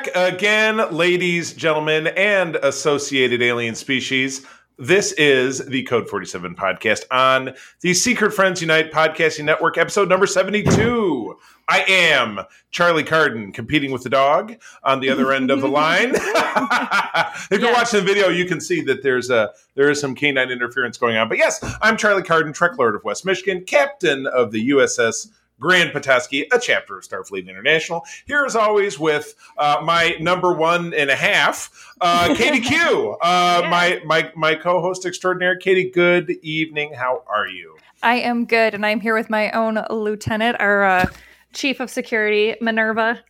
Back again, ladies, gentlemen, and associated alien species. This is the Code 47 podcast on the Secret Friends Unite podcasting network, episode number 72. I am Charlie Carden, competing with the dog on the other end of the line. if you're watching the video, you can see that there's a there is some canine interference going on. But yes, I'm Charlie Carden, Trek Lord of West Michigan, captain of the USS Grand Petoskey, a chapter of Starfleet International. Here, as always, with uh, my number one and a half, uh, Katie Q, uh, Yeah. my my my co-host extraordinaire. Katie, good evening. How are you? I am good, and I'm here with my own lieutenant, our uh, chief of security, Minerva.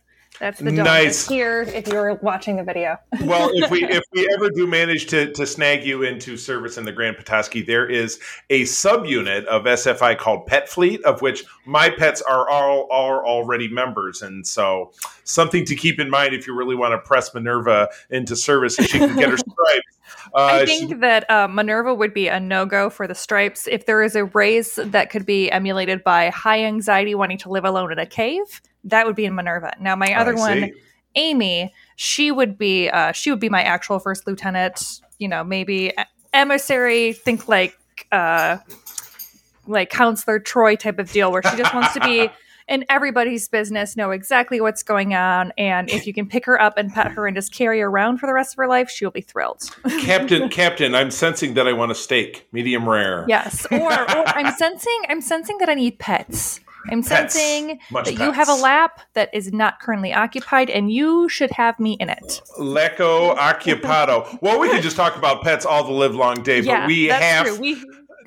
That's the dog Nice. here. If you're watching the video, Well, if we if we ever do manage to to snag you into service in the Grand Petoskey, there is a subunit of SFI called Pet Fleet, of which my pets are all are already members, and so something to keep in mind if you really want to press Minerva into service so she can get her stripes. Uh, I she- think that uh, Minerva would be a no go for the stripes. If there is a race that could be emulated by high anxiety wanting to live alone in a cave, that would be in Minerva. Now, my other one. Amy, she would be uh, she would be my actual first lieutenant. You know, maybe emissary. Think like uh, like counselor Troi type of deal, where she just wants to be in everybody's business, know exactly what's going on, and if you can pick her up and pet her and just carry her around for the rest of her life, she'll be thrilled. Captain, Captain, I'm sensing that I want a steak, medium rare. Yes, or, or I'm sensing I'm sensing that I need pets. I'm Pets. sensing Much that you have a lap that is not currently occupied, and you should have me in it. Leco occupado. Well, we could just talk about pets all the live long day, yeah, but we that's have true. We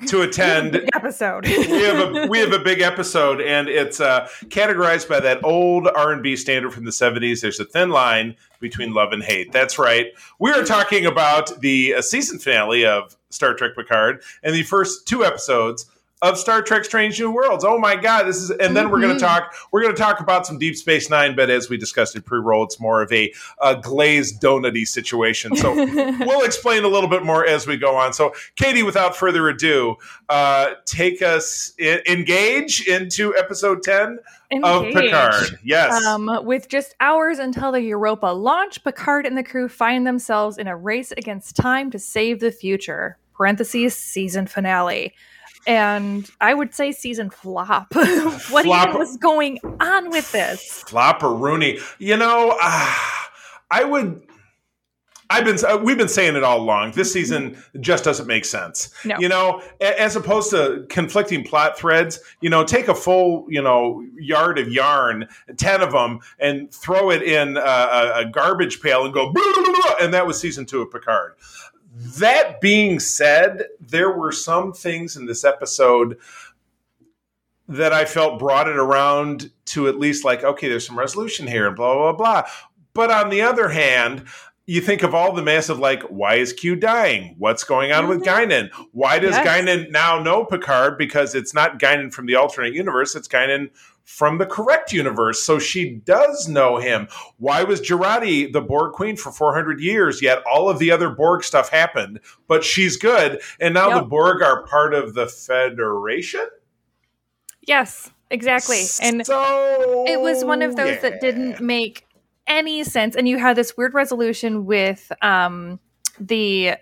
to attend big episode. we have a we have a big episode and it's uh, categorized by that old r&b standard from the 70s there's a thin line between love and hate that's right we are talking about the uh, season finale of star trek picard and the first two episodes of Star Trek: Strange New Worlds. Oh my God, this is, and then we're going to talk. We're going to talk about some Deep Space Nine, but as we discussed in pre-roll, it's more of a, a glazed donutty situation. So we'll explain a little bit more as we go on. So, Katie, without further ado, uh, take us i- engage into episode ten of Picard. Yes, Um, with just hours until the Europa launch, Picard and the crew find themselves in a race against time to save the future. Parentheses season finale. And I would say season flop. what Flop. even was going on with this? Flopper Rooney. You know, ah, I would. I've been uh, we've been saying it all along. This season just doesn't make sense. No. You know, as opposed to conflicting plot threads, you know, take a full, you know, yard of yarn, 10 of them and throw it in a, a, garbage pail and go blah, blah, blah, and that was season 2 of Picard. That being said, there were some things in this episode that I felt brought it around to at least like, okay, there's some resolution here and blah, blah, blah. But on the other hand, you think of all the massive, like, why is Q dying? What's going on with Mhm. Guinan? Why does Yes. Guinan now know Picard? Because it's not Guinan from the alternate universe, it's Guinan from the correct universe. So she does know him. Why was Jurati the Borg queen for 400 years, yet all of the other Borg stuff happened? But she's good. And now the Borg are part of the Federation? Yes, exactly. And so it was one of those that didn't make any sense. And you had this weird resolution with um, the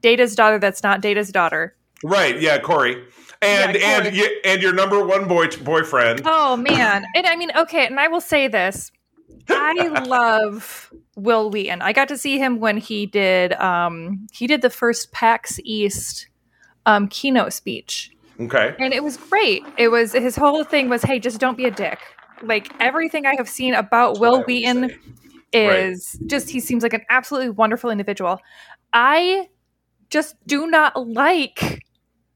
Data's daughter that's not Data's daughter. right. Yeah, Kore, and Yeah, and and your number one boy boyfriend. Oh man. And I mean, okay, and I will say this. I love Wil Wheaton. I got to see him when he did um he did the first PAX East um keynote speech. Okay, And it was great. It was his whole thing was, hey, just don't be a dick. Like everything I have seen about That's Wil Wheaton say. is just he seems like an absolutely wonderful individual. I just do not like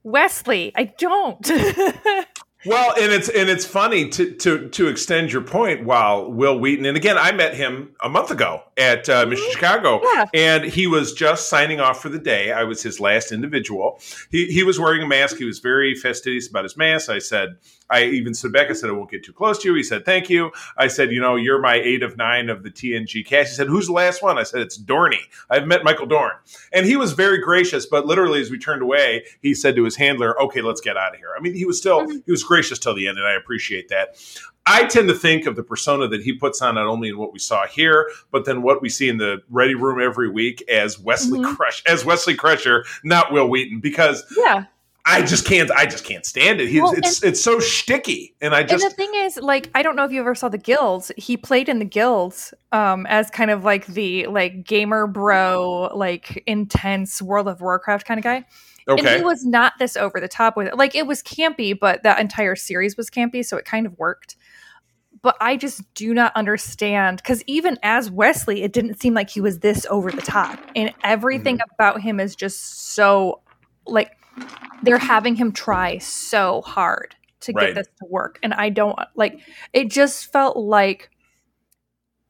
Wesley. I don't. Well, and it's and it's funny to to to extend your point. While Wil Wheaton, and again, I met him a month ago at uh, Mission Chicago, Yeah. and he was just signing off for the day. I was his last individual. He he was wearing a mask. He was very fastidious about his mask. I said, I even stood back. I said, I won't get too close to you. He said, Thank you. I said, You know, you're my eight of nine of the TNG cast. He said, Who's the last one? I said, It's Dorney. I've met Michael Dorn, and he was very gracious. But literally, as we turned away, he said to his handler, "Okay, let's get out of here." I mean, he was still he was gracious till the end, and I appreciate that. I tend to think of the persona that he puts on not only in what we saw here, but then what we see in the Ready Room every week as Wesley Mhm. Crush as Wesley Crusher, not Wil Wheaton, because Yeah. I just can't I just can't stand it. He's Well, it's it's so shticky, and I and just the thing is, like, I don't know if you ever saw the guilds. He played in the guilds um, as kind of like the like gamer bro, like intense World of Warcraft kind of guy. Okay. And he was not this over the top with it. Like it was campy, but that entire series was campy, so it kind of worked. But I just do not understand because even as Wesley, it didn't seem like he was this over the top. And everything Mm-hmm. about him is just so like they're having him try so hard to Right. get this to work. And I don't like it just felt like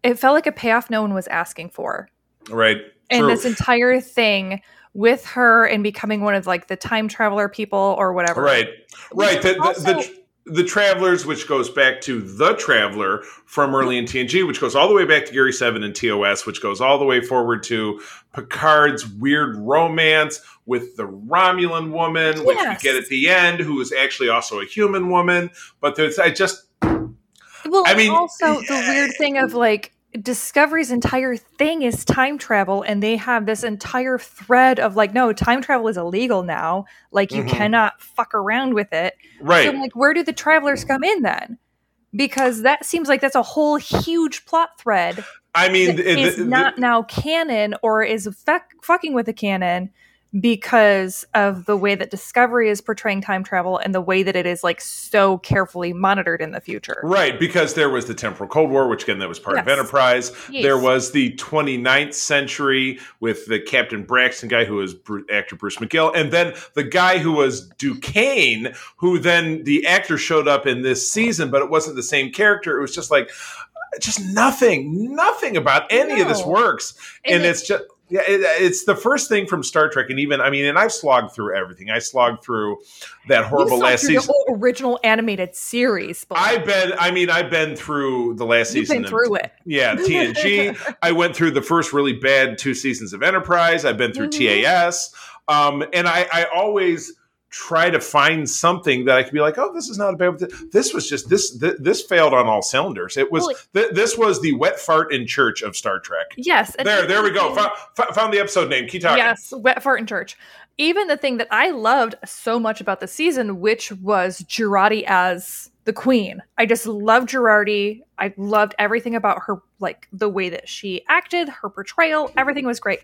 it felt like a payoff no one was asking for right. and True. this entire thing with her and becoming one of like the time traveler people or whatever. Right. Right. The, the, also- the, the Travelers, which goes back to The Traveler from early in TNG, which goes all the way back to Gary Seven and TOS, which goes all the way forward to Picard's weird romance with the Romulan woman, which Yes. we get at the end, who is actually also a human woman. But there's, I just, Well, I mean- also the weird thing of like Discovery's entire thing is time travel, and they have this entire thread of like, no, time travel is illegal now. Like, you Mhm. cannot fuck around with it. right. So, I'm like, where do the travelers come in then? Because that seems like that's a whole huge plot thread I mean, the- is the- the- not now canon or is fuck, fucking with the canon because of the way that Discovery is portraying time travel and the way that it is like so carefully monitored in the future. Right, because there was the temporal Cold War, which again, that was part of Enterprise. Yes. There was the 29th century with the Captain Braxton guy who was actor Bruce McGill. And then the guy who was Duquesne, who then the actor showed up in this season, but it wasn't the same character. It was just like, just nothing, nothing about any of this works. And, And it- it's just. Yeah, it, it's the first thing from Star Trek, and even I mean, and I've slogged through everything. I slogged through that horrible last through the season. whole original animated series. But I've been, I mean, I've been through the last you've season. been of- through it. yeah, TNG. I went through the first really bad two seasons of Enterprise. I've been through Mhm. TAS, um, and I, I always try to find something that I could be like, oh, this is not a bad. This was just this. Th- this failed on all cylinders. It was. Th- this was the wet fart in church of Star Trek. Yes. There, there we go. even- Fo- fo- found the episode name. Keep talking. Yes, Wet Fart in Church. Even the thing that I loved so much about the season, which was Jurati as the queen. I just loved Jurati. I loved everything about her, like the way that she acted, her portrayal, everything was great.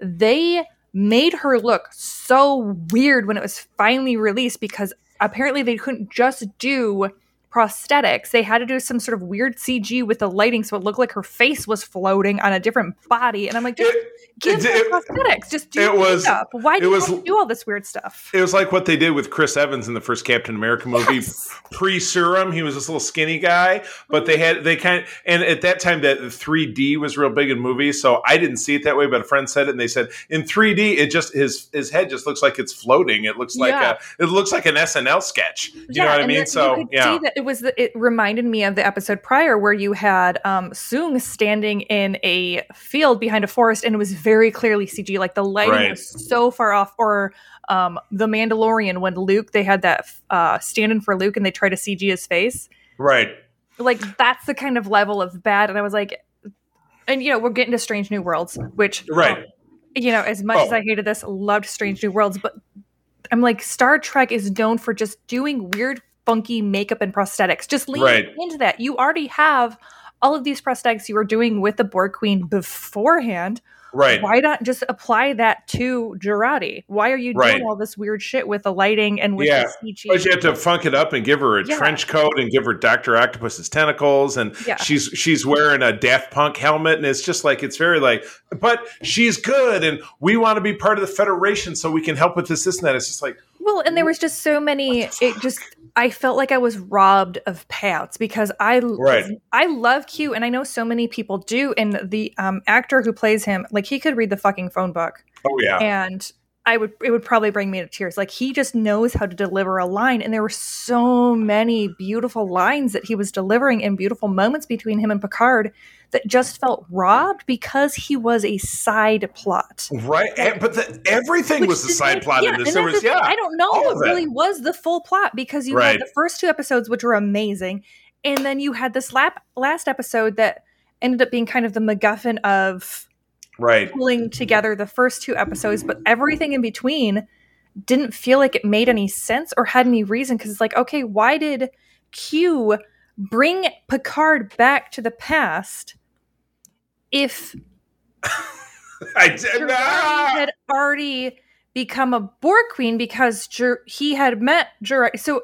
They made her look so weird when it was finally released because apparently they couldn't just do prosthetics. They had to do some sort of weird CG with the lighting so it looked like her face was floating on a different body. And I'm like, just It, give it- prosthetics. Just do it was- makeup. Why do you was- to do all this weird stuff? it was like what they did with Chris Evans in the first Captain America movie. Yes. pre-serum he was this little skinny guy but they had they kind of and at that time that 3d was real big in movies so i didn't see it that way but a friend said it and they said in 3d it just his his head just looks like it's floating it looks like Yeah. a it looks like an snl sketch you know what i mean so yeah it was the, it reminded me of the episode prior where you had um Soong standing in a field behind a forest and it was very clearly CG like the lighting Right. was so far off. Or um the Mandalorian when Luke they had that uh stand in for Luke and they tried to CG his face. Right. Like that's the kind of level of bad. And I was like and you know we're getting to Strange New Worlds which right. um, you know, as much as Oh. I hated this, loved Strange New Worlds, but I'm like, Star Trek is known for just doing weird, funky makeup and prosthetics. Just lean Right. into that. You already have all of these prosthetics you were doing with the Borg Queen beforehand. right Why not just apply that to Jurati? Why are you Right. doing all this weird shit with the lighting and with Yeah. the CG? but you have to funk it up and give her a Yeah. trench coat and give her Doctor Octopus's tentacles, and Yeah. she's she's wearing a Daft Punk helmet, and it's just like it's very like, but she's good, and we want to be part of the Federation, so we can help with this, this, and that. It's just like, Well, and there was just so many. It just I felt like I was robbed of payouts because I Right. I love Q and I know so many people do and the um, actor who plays him like he could read the fucking phone book Oh yeah. and I would it would probably bring me to tears like he just knows how to deliver a line and there were so many beautiful lines that he was delivering and beautiful moments between him and Picard that just felt robbed because he was a side plot. Right, and- but the, everything was a side make- plot yeah, in this. There was, yeah, I don't know what it. really was the full plot because you Right. had the first two episodes, which were amazing, and then you had this lap, last episode that ended up being kind of the MacGuffin of right. pulling together the first two episodes, but everything in between didn't feel like it made any sense or had any reason because it's like, okay, why did Q bring Picard back to the past if I did. Jurati Ah! had already become a Borg queen because he had met Jurati. So,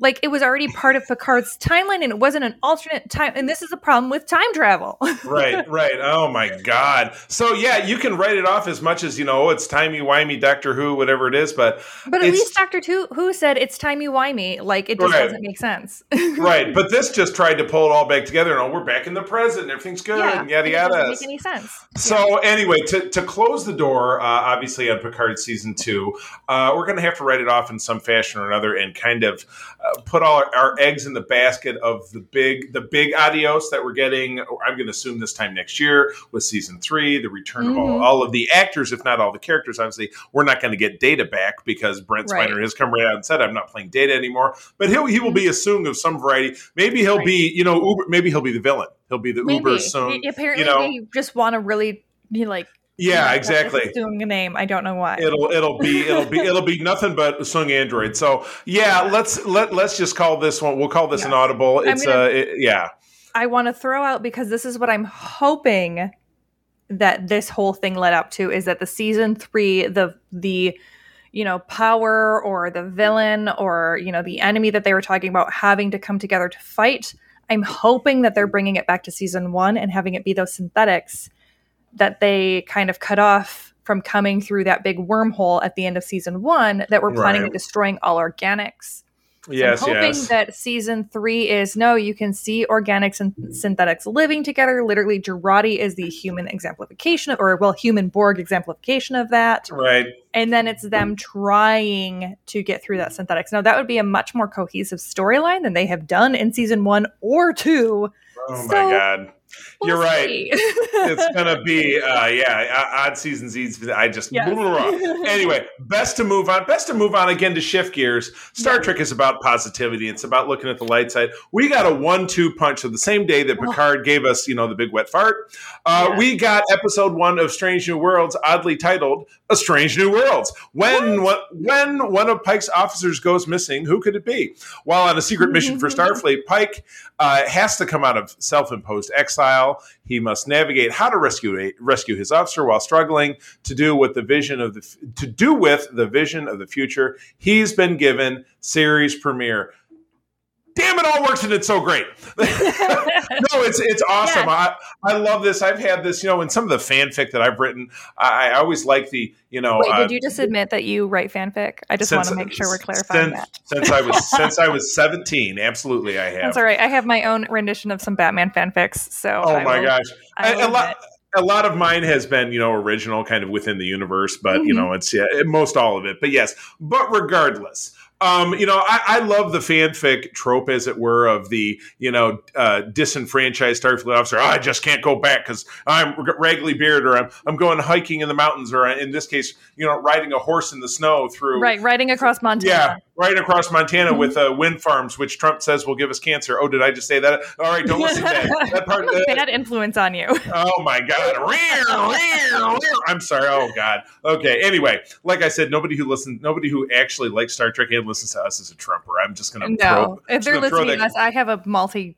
like, it was already part of Picard's timeline, and it wasn't an alternate time. And this is the problem with time travel. right, right. Oh my God. So yeah, you can write it off as much as you know. It's timey wimey, Doctor Who, whatever it is. But but at least Doctor Who, who said it's timey wimey. Like, it just Right. doesn't make sense. right, but this just tried to pull it all back together. And oh, we're back in the present. and Everything's good. yeah, and yada it doesn't make any sense. So anyway, to, to close the door, uh, obviously on Picard season two, uh, we're going to have to write it off in some fashion or another, and kind of uh, put all our, our eggs in the basket of the big the big adios that we're getting. I'm going to assume this time next year with season three, the return of all, Mhm. all of the actors, if not all the characters. Obviously, we're not going to get Data back because Brent Right. Spiner has come right out and said, "I'm not playing Data anymore." But he'll he will be assumed of some variety. Maybe he'll Right. be you know Uber, maybe he'll be the villain. He'll be the Uber Maybe. soon. He- apparently, you know. they just want to really, be like, Yeah, exactly. Doing a name, I don't know why. it'll it'll be it'll be it'll be nothing but Soong android so yeah let's let let's just call this one we'll call this an audible it's gonna- uh it, yeah I want to throw out because this is what I'm hoping that this whole thing led up to is that the season three, the the you know power or the villain or you know the enemy that they were talking about having to come together to fight. I'm hoping that they're bringing it back to season one and having it be those synthetics that they kind of cut off from coming through that big wormhole at the end of season one that we're planning Right. on destroying all organics. yes I'm hoping yes that season three is no, you can see organics and synthetics living together. Literally, Jurati is the human exemplification, of, or well, human Borg exemplification of that. right And then it's them trying to get through that synthetics. Now, that would be a much more cohesive storyline than they have done in season one or two. oh my god We'll you're right it's gonna be uh yeah odd seasons. i just Yes. anyway best to move on best to move on again to shift gears star Yeah. trek is about positivity it's about looking at the light side we got a one-two punch of the same day that Oh. picard gave us you know the big wet fart uh, Yeah. we got episode one of strange new worlds oddly titled a strange new worlds when what? when one of pike's officers goes missing who could it be while on a secret mission for starfleet pike uh, has to come out of self-imposed exile. He must navigate how to rescue rescue his officer while struggling to do with the vision of the to do with the vision of the future he's been given. Series premiere. Damn it! All works and it's so great. no, it's it's awesome. I I love this. I've had this, you know, in some of the fanfic that I've written. I, I always like the, you know, Wait, uh, did you just admit that you write fanfic? I just want to make sure we're clarifying since, that. Since I was since I was seventeen, absolutely, I have. That's all right. I have my own rendition of some Batman fanfics. So Oh I my will- gosh. I A- lot a lot of mine has been, you know, original kind of within the universe, but you Mhm. know, it's yeah, most all of it. But yes, but regardless, um, you know, I, I love the fanfic trope, as it were, of the you know uh, disenfranchised Starfleet officer. "Oh, I just can't go back because I'm raggly beard, or I'm I'm going hiking in the mountains, or in this case, you know, riding a horse in the snow through Right, riding across Montana. yeah, right across Montana with uh, wind farms, which Trump says will give us cancer. Oh, did I just say that? All right, don't listen to that. that part. Bad influence on you. oh my god! I'm sorry. Oh god. Okay. Anyway, like I said, nobody who listens, nobody who actually likes Star Trek and listens to us is a Trumper. I'm just gonna No, throw, if they're listening to us, I have a multi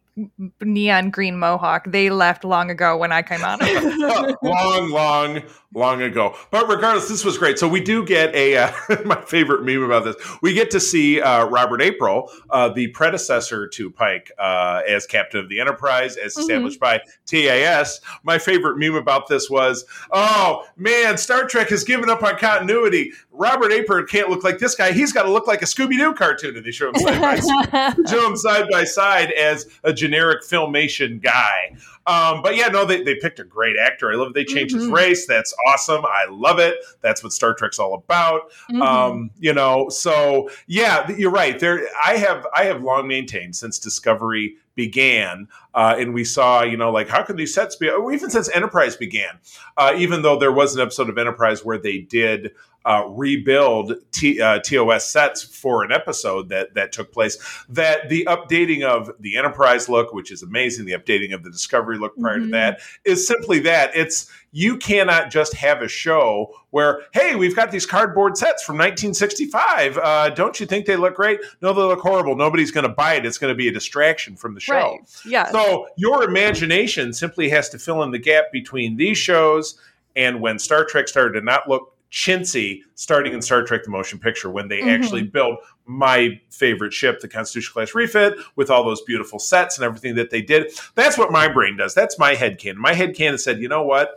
neon green mohawk. They left long ago when I came on. long, long, long ago. But regardless, this was great. So we do get a uh, my favorite meme about this. We get to see uh, Robert April, uh, the predecessor to Pike, uh, as captain of the Enterprise, as established mm-hmm. by TAS. My favorite meme about this was, "Oh man, Star Trek has given up on continuity. Robert April can't look like this guy. He's got to look like a Scooby Doo cartoon." And they show him side by side, show him side by side as a generic filmation guy. Um, but yeah, no, they, they picked a great actor. I love it. They changed mm-hmm. his race. That's awesome. I love it. That's what Star Trek's all about. Mm-hmm. Um, you know, so yeah, you're right. There, I have I have long maintained since Discovery began, uh, and we saw, you know, like how can these sets be? Or Even since Enterprise began, uh, even though there was an episode of Enterprise where they did uh, rebuild T, uh, TOS sets for an episode that that took place. That the updating of the Enterprise look, which is amazing, the updating of the Discovery look prior mm-hmm. to that is simply that. It's you cannot just have a show where, hey, we've got these cardboard sets from 1965. Uh, don't you think they look great? No, they look horrible. Nobody's going to buy it. It's going to be a distraction from the show. Right. Yeah. So your imagination simply has to fill in the gap between these shows and when Star Trek started to not look chintzy starting in Star Trek the Motion Picture when they mm-hmm. actually built my favorite ship, the Constitution class refit, with all those beautiful sets and everything that they did. That's what my brain does. That's my head canon. My head canon said, you know what?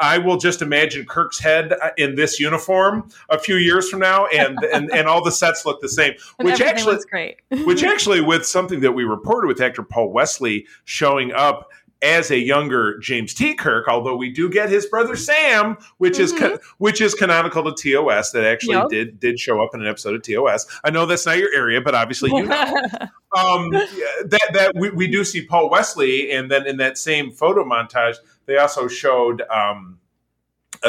I will just imagine Kirk's head uh, in this uniform a few years from now, and and, and all the sets look the same. which actually, great. which actually, with something that we reported with actor Paul Wesley showing up as a younger James T. Kirk, although we do get his brother Sam, which mm-hmm. is which is canonical to TOS that actually yep. did did show up in an episode of TOS. I know that's not your area, but obviously you know. um, that that we, we do see Paul Wesley, and then in that same photo montage, they also showed. Um,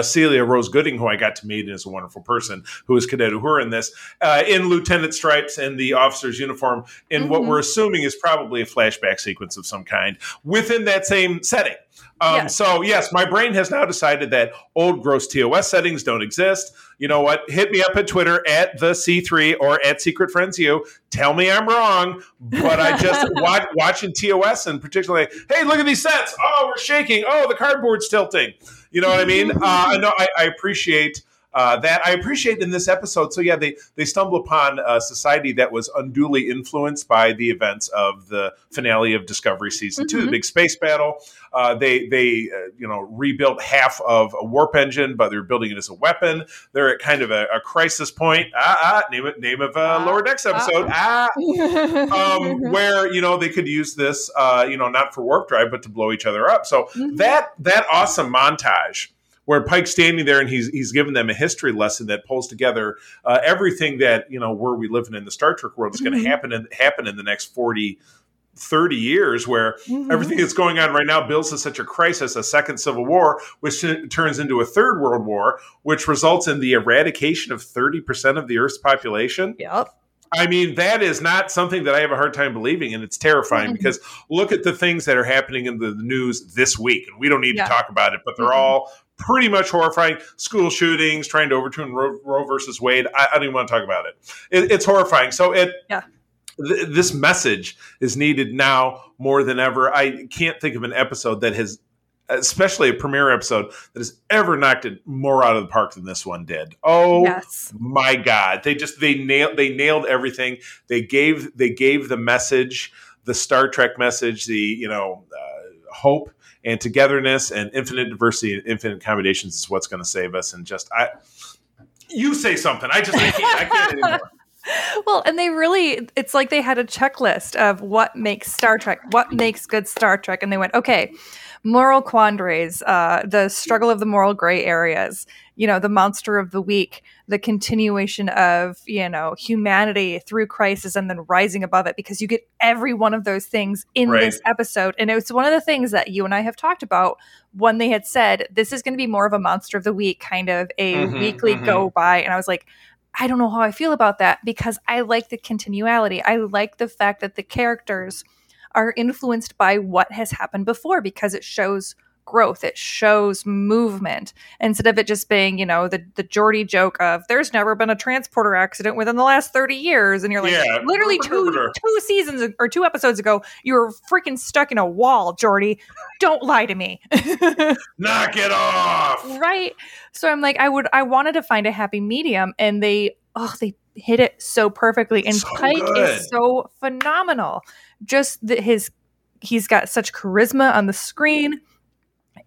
Celia Rose Gooding, who I got to meet and is a wonderful person, who is Cadet Uhura in this, uh, in lieutenant stripes and the officer's uniform, in mm-hmm. what we're assuming is probably a flashback sequence of some kind within that same setting. Um, yes. So, yes, my brain has now decided that old gross TOS settings don't exist. You know what? Hit me up at Twitter at the C3 or at Secret Friends You. Tell me I'm wrong, but I just watch, watching TOS and particularly, hey, look at these sets. Oh, we're shaking. Oh, the cardboard's tilting. You know what I mean? Uh, no, I, I appreciate uh, that I appreciate in this episode. So yeah, they they stumble upon a society that was unduly influenced by the events of the finale of Discovery season mm-hmm. two, the mm-hmm. big space battle. Uh, they they uh, you know rebuilt half of a warp engine, but they're building it as a weapon. They're at kind of a, a crisis point. Ah, ah, name it name of a ah, lower decks ah. episode. Ah, um, where you know they could use this, uh, you know, not for warp drive, but to blow each other up. So mm-hmm. that that awesome montage where Pike's standing there and he's he's given them a history lesson that pulls together uh, everything that you know where we living in in the Star Trek world is going to mm-hmm. happen in, happen in the next 40 30 years where mm-hmm. everything that's going on right now builds to such a crisis a second civil war which t- turns into a third world war which results in the eradication of 30% of the earth's population yep I mean, that is not something that I have a hard time believing, and it's terrifying mm-hmm. because look at the things that are happening in the news this week, and we don't need yeah. to talk about it, but they're mm-hmm. all pretty much horrifying. School shootings, trying to overturn Roe, Roe versus Wade. I, I, don't even want to talk about it. it it's horrifying. So it. Yeah. This message is needed now more than ever. I can't think of an episode that has especially a premiere episode that has ever knocked it more out of the park than this one did. Oh yes. my god. They just they nailed they nailed everything. They gave they gave the message, the Star Trek message, the, you know, uh, hope and togetherness and infinite diversity and infinite accommodations is what's going to save us. And just I, you say something. I just I can't, I can't anymore. Well, and they really, it's like they had a checklist of what makes Star Trek, what makes good Star Trek. And they went, okay, moral quandaries, uh, the struggle of the moral gray areas, you know, the monster of the week, the continuation of, you know, humanity through crisis and then rising above it, because you get every one of those things in right. this episode. And it's one of the things that you and I have talked about when they had said, this is going to be more of a monster of the week, kind of a mm-hmm, weekly mm-hmm. go by. And I was like, I don't know how I feel about that because I like the continuality. I like the fact that the characters are influenced by what has happened before because it shows growth. It shows movement instead of it just being, you know, the the Geordi joke of "There's never been a transporter accident within the last thirty years," and you're like, Yeah. literally two two seasons or two episodes ago, you were freaking stuck in a wall, Geordi. Don't lie to me. Knock it off. right so i'm like i would i wanted to find a happy medium and they oh they hit it so perfectly and So pike good. is so phenomenal just that his he's got such charisma on the screen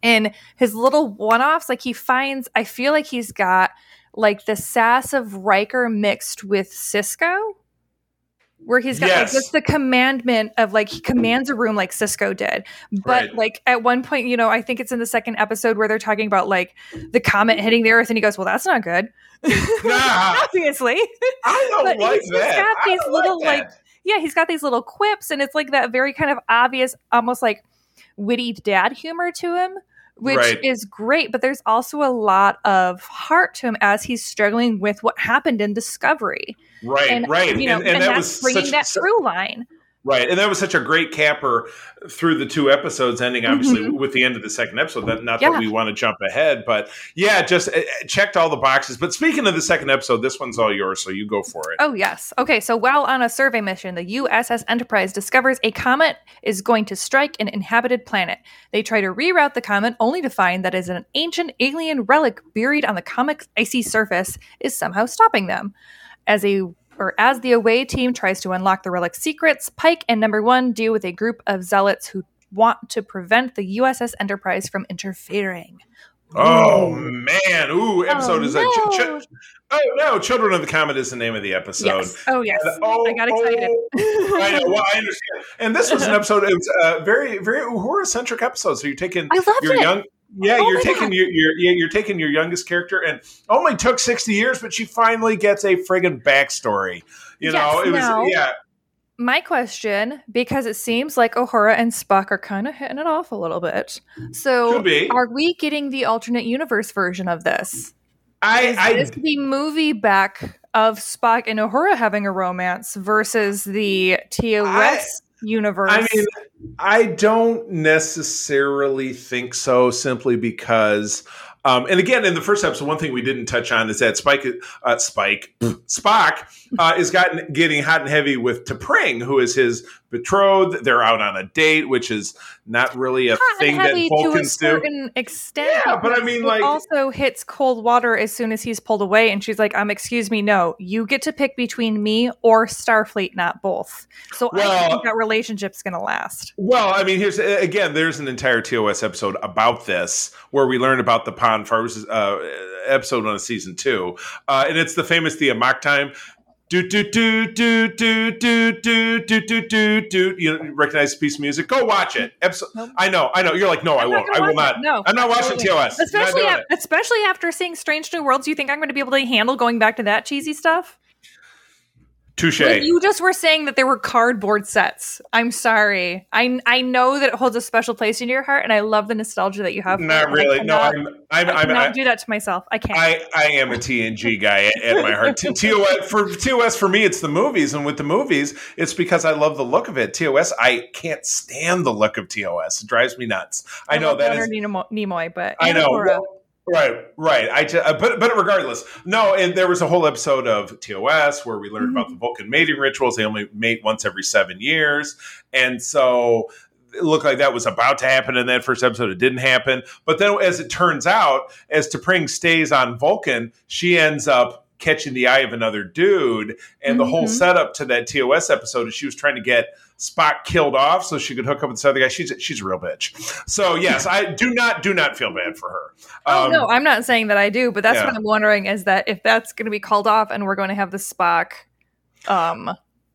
and his little one-offs like he finds i feel like he's got like the sass of Riker mixed with Sisko where he's got Yes. like just the commandment of like he commands a room like Sisko did. But Right. like at one point, you know, I think it's in the second episode where they're talking about like the comet hitting the earth and he goes, Well, that's not good. Nah. Obviously. I don't But like he's that. got these little, like, like, Yeah, he's got these little quips and it's like that very kind of obvious, almost like witty dad humor to him. Which Right. is great, but there's also a lot of heart to him as he's struggling with what happened in Discovery, right, and right, you know, and, and, that that's bringing such, that through line. Right, and that was such a great capper through the two episodes, ending obviously Mhm. with the end of the second episode. That not Yeah. that we want to jump ahead, but yeah, just uh, uh, checked all the boxes. But speaking of the second episode, this one's all yours, so you go for it. Oh, yes. Okay, so while on a survey mission, the USS Enterprise discovers a comet is going to strike an inhabited planet. They try to reroute the comet only to find that is an ancient alien relic buried on the comet's icy surface is somehow stopping them. As a or as the away team tries to unlock the relic's secrets, Pike and Number 1 deal with a group of zealots who want to prevent the USS Enterprise from interfering. Oh man! Ooh, oh, episode Oh, is a. Ch- no. ch- oh no! Children of the Comet is the name of the episode. Yes. Oh, yes. And, oh, I got excited. oh, I know. Well, I understand. And this was an episode. It was a uh, very, very horror centric episode. So you're taking I loved your it. young. Yeah, Oh you're taking God. your, your yeah, you're taking your youngest character, and only took sixty years, but she finally gets a friggin' backstory. You know, Yes, it was yeah. My question, because it seems like Uhura and Spock are kind of hitting it off a little bit. So, are we getting the alternate universe version of this? I, Is I this the movie back of Spock and Uhura having a romance versus the TOS universe? I mean, I don't necessarily think so, simply because. Um, and again, in the first episode, one thing we didn't touch on is that Spike, uh, Spike, Spock, uh, is gotten getting hot and heavy with T'Pring, who is his betrothed. They're out on a date, which is not really a Hot thing that heavy to a Vulcans do. certain extent. Yeah, but I mean, like- also hits cold water as soon as he's pulled away, and she's like, "Um, excuse me, no, you get to pick between me or Starfleet, not both." So I Well- think that relationship's gonna last. Well, I mean, here's again. There's an entire TOS episode about this where we learn about the Pon farr uh, episode on season two, uh, and it's the famous the Amok Time. Do do do do do do do do do do do. You recognize the piece of music? Go watch it. Nope. I know, I know. You're like, no, I won't. I will not. No. I'm not watching TOS. Especially, doing af- it. especially after seeing Strange New Worlds, you think I'm going to be able to handle going back to that cheesy stuff? Touche. Like, you just were saying that there were cardboard sets. I'm sorry. I I know that it holds a special place in your heart, and I love the nostalgia that you have. for Not. I really. No, cannot- I'm. I'm. I cannot I, do that to myself. I can't. I, I am a TNG guy at, at my heart. TOS for TOS for me, it's the movies, and with the movies, it's because I love the look of it. TOS, I can't stand the look of TOS. It drives me nuts. I, know love that Leonard is. Nimoy, but I know. Uhura. Right, right. I ju- uh, but but regardless, no. And there was a whole episode of TOS where we learned Mm-hmm. about the Vulcan mating rituals. They only mate once every seven years, and so it looked like that was about to happen in that first episode. It didn't happen. But then, as it turns out, as T'Pring stays on Vulcan, she ends up catching the eye of another dude. And the whole Mhm. setup to that TOS episode is she was trying to get Spock killed off so she could hook up with this other guy. She's she's a real bitch. So yes, I do not do not feel bad for her. Oh Um, no, I'm not saying that I do, but that's yeah. what I'm wondering is that if that's going to be called off and we're going to have the Spock, um,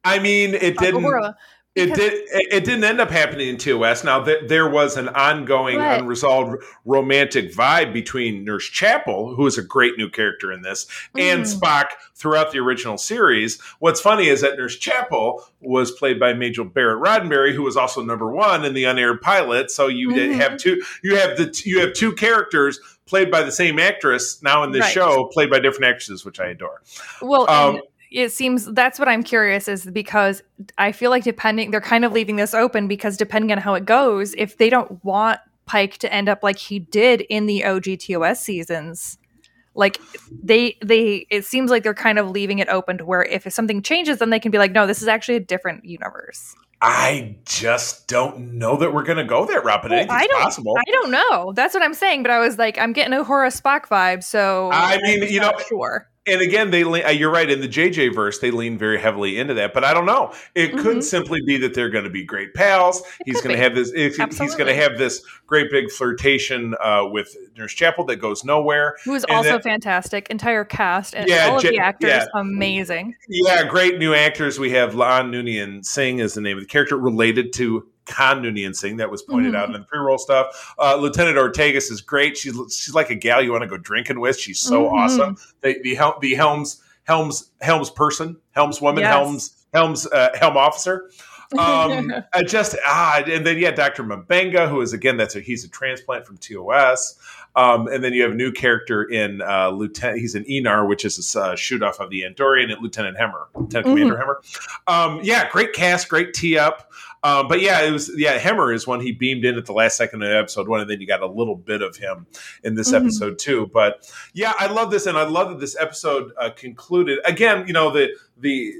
I mean, it didn't. Uhura, It did. It, didn't end up happening in TOS. Now th- there was an ongoing, unresolved romantic vibe between Nurse Chapel, who is a great new character in this, and Mm. Spock throughout the original series. What's funny is that Nurse Chapel was played by Majel Barrett Roddenberry, who was also number one in the unaired pilot. So you Mhm. have two. You have the t- you have two characters played by the same actress now in this Right. show, played by different actresses, which I adore. Well, Um, and it seems that's what I'm curious is because I feel like depending, they're kind of leaving this open because depending on how it goes, if they don't want Pike to end up like he did in the OGTOS seasons. Like they they it seems like they're kind of leaving it open to where if something changes then they can be like no this is actually a different universe. I just don't know that we're going to go that route, but Well, I don't possible. I don't know. That's what I'm saying, but I was like I'm getting a Horace Spock vibe, so I mean, you know, sure. And again, they lean, uh, you're right in the JJ verse. They lean very heavily into that, but I don't know. It could Mhm. simply be that they're going to be great pals. He's going to have this. If, he's going to have this great big flirtation uh, with Nurse Chapel that goes nowhere. Who is also fantastic. Entire cast and Yeah, all of J- the actors yeah. amazing. Yeah, great new actors. We have La'an Noonien Singh is the name of the character related to Singh. That was pointed Mhm. out in the pre-roll stuff. Uh, Lieutenant Ortegas is great. She's she's like a gal you want to go drinking with. She's so Mhm. awesome. The the, Hel- the Helms Helms Helms person Helms woman Yes. Helms Helms uh, Helm officer. um I just ah and then yeah dr M'Benga who is again that's a he's a transplant from tos um and then you have a new character in uh lieutenant he's an Aenar which is a uh, shoot off of the andorian and lieutenant hemmer lieutenant commander hemmer um yeah great cast great tee up um, but yeah, it was yeah. Hemmer is when he beamed in at the last second of episode one, and then you got a little bit of him in this Mhm. episode too. But yeah, I love this, and I love that this episode uh, concluded again. You know the the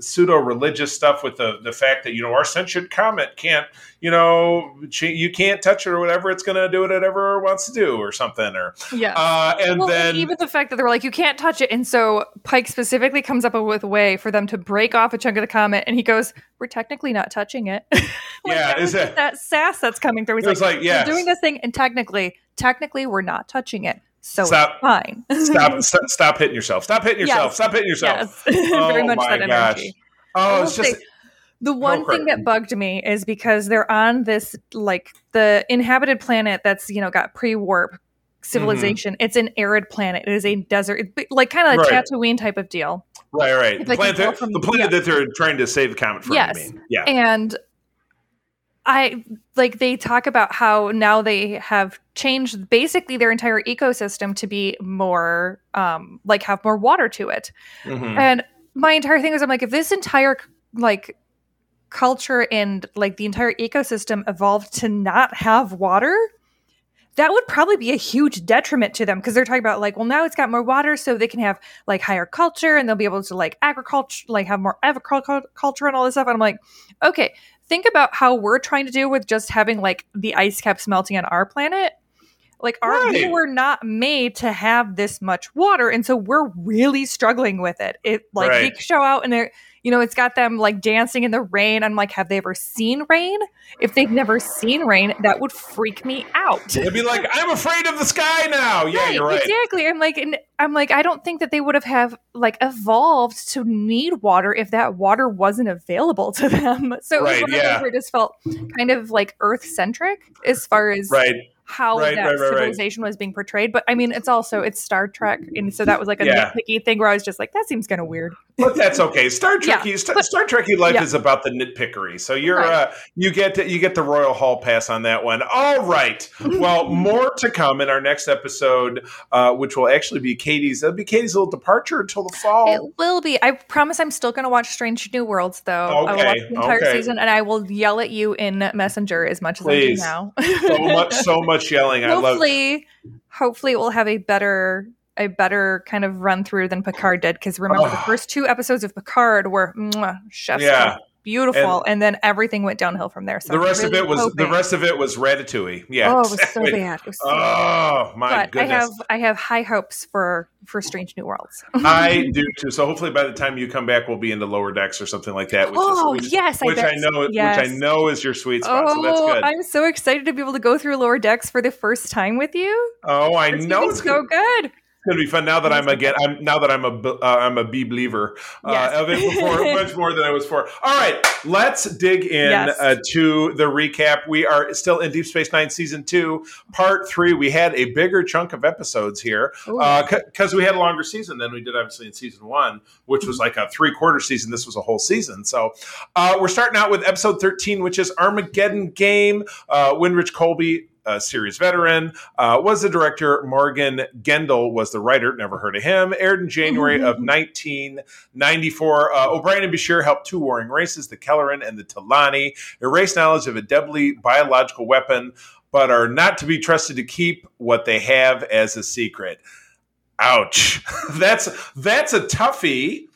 pseudo religious stuff with the the fact that you know our sentient comet can't you know you can't touch it or whatever it's going to do whatever it wants to do or something or yeah. uh, and well, then even the fact that they were like, you can't touch it, and so Pike specifically comes up with a way for them to break off a chunk of the comet, and he goes, "We're technically not touching it." Like, Yeah, that, is it- that sass that's coming through. He's like, yes. we're doing this thing, and technically, technically, we're not touching it, so Stop. fine. stop, stop stop hitting yourself stop hitting yourself Yes. stop hitting yourself yes, very Oh much my that gosh. oh it's just say, the one for thing that bugged me is because they're on this like the inhabited planet that's you know got pre-warp civilization. It's an arid planet. It is a desert, like kind of a Mm-hmm. Right. Tatooine type of deal. right right If the I planet, that- from- the planet yeah. that they're trying to save the comet from Yes. you mean yeah And I like they talk about how now they have changed basically their entire ecosystem to be more um like have more water to it. Mhm. And my entire thing is I'm like if this entire like culture and like the entire ecosystem evolved to not have water, that would probably be a huge detriment to them because they're talking about like, well, now it's got more water, so they can have like higher culture and they'll be able to like agriculture, like have more agriculture culture and all this stuff. And I'm like, okay, think about how we're trying to do with just having like the ice caps melting on our planet. Like our we Right. were not made to have this much water, and so we're really struggling with it. It like Right. they show out and they're you know, it's got them like dancing in the rain. I'm like, have they ever seen rain? If they've never seen rain, that would freak me out. They'd be like, I'm afraid of the sky now. Yeah, you're right. Exactly. I'm like, and I'm like, I don't think that they would have have like evolved to need water if that water wasn't available to them. So it was Right, one of yeah. those it just felt kind of like Earth centric as far as Right. how Right, that right, right, right. civilization was being portrayed. But I mean, it's also it's Star Trek, and so that was like a Yeah. nitpicky thing where I was just like, that seems kind of weird. But that's okay. Star Yeah, Star, Star Trekky life yeah. is about the nitpickery. So you're Right. uh, you get to, you get the royal hall pass on that one. All right. Well, more to come in our next episode, uh, which will actually be Katie's. That'll be Katie's little departure until the fall. It will be. I promise I'm still going to watch Strange New Worlds, though. I will Okay, watch the entire okay. season, and I will yell at you in Messenger as much as Please. I do now. so much, so much yelling. I love. hopefully, hopefully, it will have a better a better kind of run through than Picard did. Because remember, the oh. first two episodes of Picard were mwah, chef's Yeah. beautiful, and, then everything went downhill from there. So The rest of it was the rest of it was Ratatouille. Yeah. Oh, it was so bad. Was so oh, bad. Oh my But I have I have high hopes for for Strange New Worlds. I do too. So hopefully by the time you come back, we'll be into lower decks or something like that. Which Oh, is, which, yes, which I, bet. know, Yes. which I know is your sweet spot. so that's Oh, good. I'm so excited to be able to go through lower decks for the first time with you. oh, I It's know it's so good. Going to be fun now that I'm again. I'm now that I'm a uh, I'm a B believer uh, Yes. of it before much more than I was for. All right, let's dig in Yes. uh, to the recap. We are still in Deep Space Nine season two, part three. We had a bigger chunk of episodes here because we had a longer season than we did obviously in season one, which was like a three quarter season. This was a whole season. So uh, we're starting out with episode 13, which is Armageddon Game. Uh, Winrich Kolbe, a series veteran, uh, was the director. Morgan Gendel was the writer. Never heard of him. Aired in January of 1994. Uh, O'Brien and Bashir helped two warring races, the Kellerun and the T'Lani, erase knowledge of a deadly biological weapon but are not to be trusted to keep what they have as a secret. Ouch. that's that's a toughie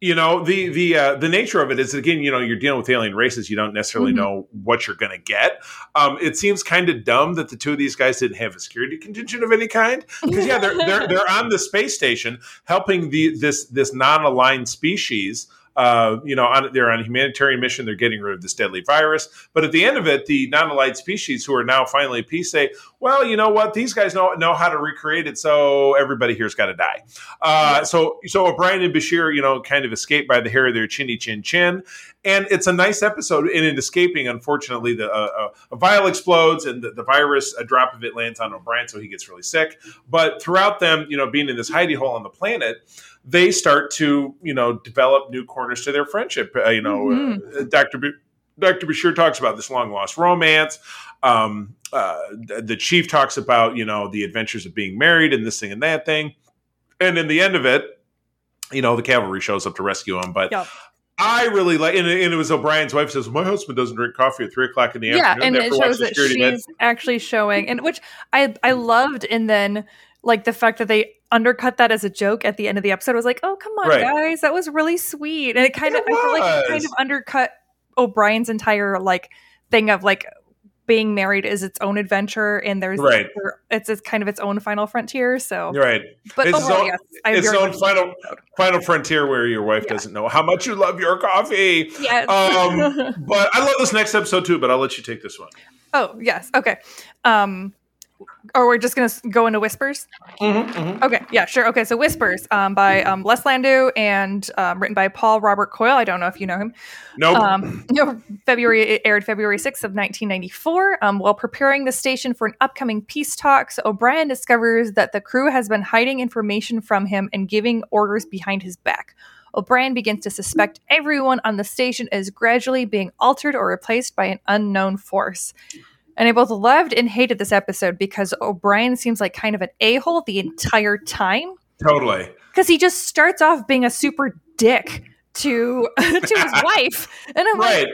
you know the the uh, the nature of it is again you know you're dealing with alien races you don't necessarily mm-hmm. know what you're going to get um, it seems kind of dumb that the two of these guys didn't have a security contingent of any kind because yeah they're, they're they're on the space station helping the this this non-aligned species uh, you know, on, they're on a humanitarian mission. They're getting rid of this deadly virus. But at the end of it, the non-aligned species who are now finally at peace say, "Well, you know what? These guys know know how to recreate it, so everybody here's got to die." Uh, so, so O'Brien and Bashir, you know, kind of escape by the hair of their chinny chin chin, and it's a nice episode. And in escaping, unfortunately, the uh, uh, a vial explodes, and the, the, virus, a drop of it lands on O'Brien, so he gets really sick. But throughout them, you know, being in this hidey hole on the planet they start to you know develop new corners to their friendship. Uh, you know, mm-hmm. uh, Doctor B- Doctor Bashir talks about this long lost romance. Um, uh, the chief talks about you know the adventures of being married and this thing and that thing, and in the end of it, you know the cavalry shows up to rescue him. But yep. I really like, and, and, it was O'Brien's wife says, "My husband doesn't drink coffee at three o'clock in the yeah, afternoon." Yeah, and it shows that she's actually showing, and which I I loved, and then like the fact that they undercut that as a joke at the end of the episode I was like, oh come on, right. guys, that was really sweet, and it kind it of was. I feel like it kind of undercut O'Brien's entire like thing of like being married is its own adventure and there's right. it's, it's kind of its own final frontier so right but it's overall, own, yes, it's own final final frontier where your wife yeah. doesn't know how much you love your coffee yes. um but i love this next episode too but i'll let you take this one. Oh yes okay um or we're just gonna go into whispers. Mm-hmm, mm-hmm. Okay, yeah, sure. Okay, so whispers um, by um, Les Landau and um, written by Paul Robert Coyle. I don't know if you know him. Nope. Um, no, February it aired February sixth of nineteen ninety four. Um, while preparing the station for an upcoming peace talks, O'Brien discovers that the crew has been hiding information from him and giving orders behind his back. O'Brien begins to suspect everyone on the station is gradually being altered or replaced by an unknown force. And I both loved and hated this episode because O'Brien seems like kind of an a hole the entire time. Totally. Because he just starts off being a super dick to to his wife, and I'm right. like,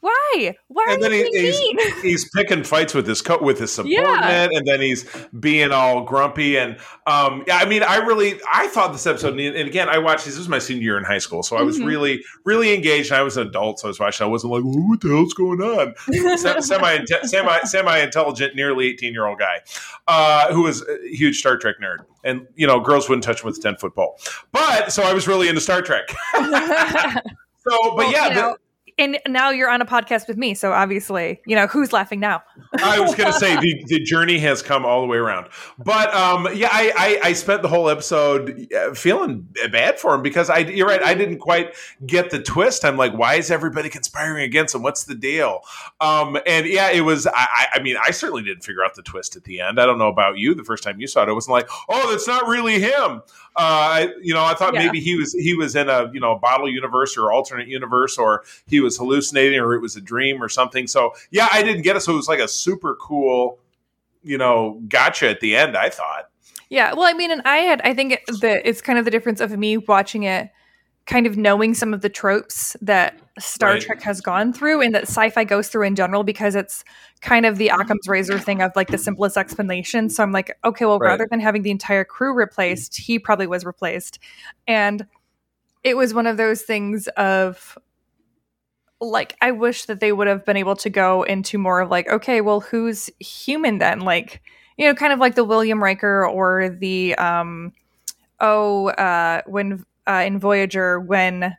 why? Why and then he, he's, he's picking fights with his co- with his subordinate, yeah. and then he's being all grumpy. And um, yeah, I mean, I really I thought this episode, and again, I watched this. This was my senior year in high school, so I was mm-hmm. really really engaged. I was an adult, so I was watching. I wasn't like, what the hell's going on? semi semi semi intelligent, nearly eighteen year old guy uh, who was a huge Star Trek nerd, and you know, girls wouldn't touch him with a ten foot pole. But so I was really into Star Trek. So, but well, yeah, you know, and now you're on a podcast with me, so obviously, you know who's laughing now. I was going to say the, the journey has come all the way around, but um, yeah, I, I, I spent the whole episode uh, feeling bad for him because I you're right, I didn't quite get the twist. I'm like, why is everybody conspiring against him? What's the deal? Um, and yeah, it was. I, I mean, I certainly didn't figure out the twist at the end. I don't know about you. The first time you saw it, it wasn't like, oh, that's not really him. Uh, I, you know, I thought yeah. maybe he was he was in a you know bottle universe or alternate universe, or he was was hallucinating or it was a dream or something. So yeah, I didn't get it. So it was like a super cool, you know, gotcha at the end. I thought. Yeah, well, I mean, and I had, I think that it's kind of the difference of me watching it, kind of knowing some of the tropes that Star right. Trek has gone through and that sci-fi goes through in general because it's kind of the Occam's razor thing of like the simplest explanation. So I'm like, okay, well, right. rather than having the entire crew replaced, he probably was replaced, and it was one of those things of like I wish that they would have been able to go into more of like, okay, well, who's human then? Like, you know, kind of like the William Riker or the um oh uh when uh in Voyager when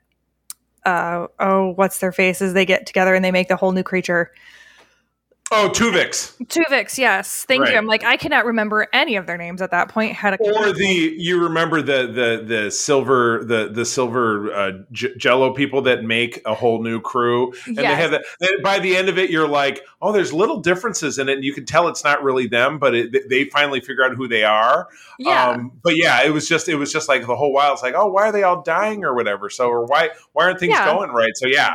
uh oh what's their faces? They get together and they make the whole new creature Oh, Tuvix. Tuvix, yes. Thank right. you. I'm like, I cannot remember any of their names at that point. Had a or the you remember the the the silver the the silver uh, j- Jello people that make a whole new crew, and yes. they have that. By the end of it, you're like, oh, there's little differences in it, and you can tell it's not really them, but it, they finally figure out who they are. Yeah. Um, but yeah, it was just it was just like the whole while. It's like, oh, why are they all dying or whatever? So or why why aren't things yeah. going right? So yeah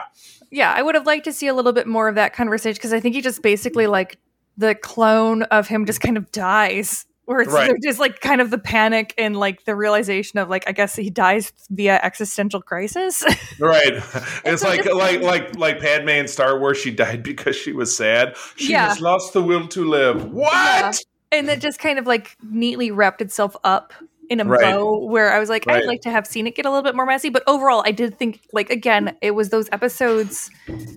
yeah, I would have liked to see a little bit more of that conversation because I think he just basically like the clone of him just kind of dies where it's Right. just like kind of the panic and like the realization of like I guess he dies via existential crisis. Right. It's so like just- like like like Padme in Star Wars. She died because she was sad. She Yeah. has lost the will to live. What? Yeah. and it just kind of like neatly wrapped itself up in a Right. bow where I was like, Right. I'd like to have seen it get a little bit more messy. But overall, I did think like again, it was those episodes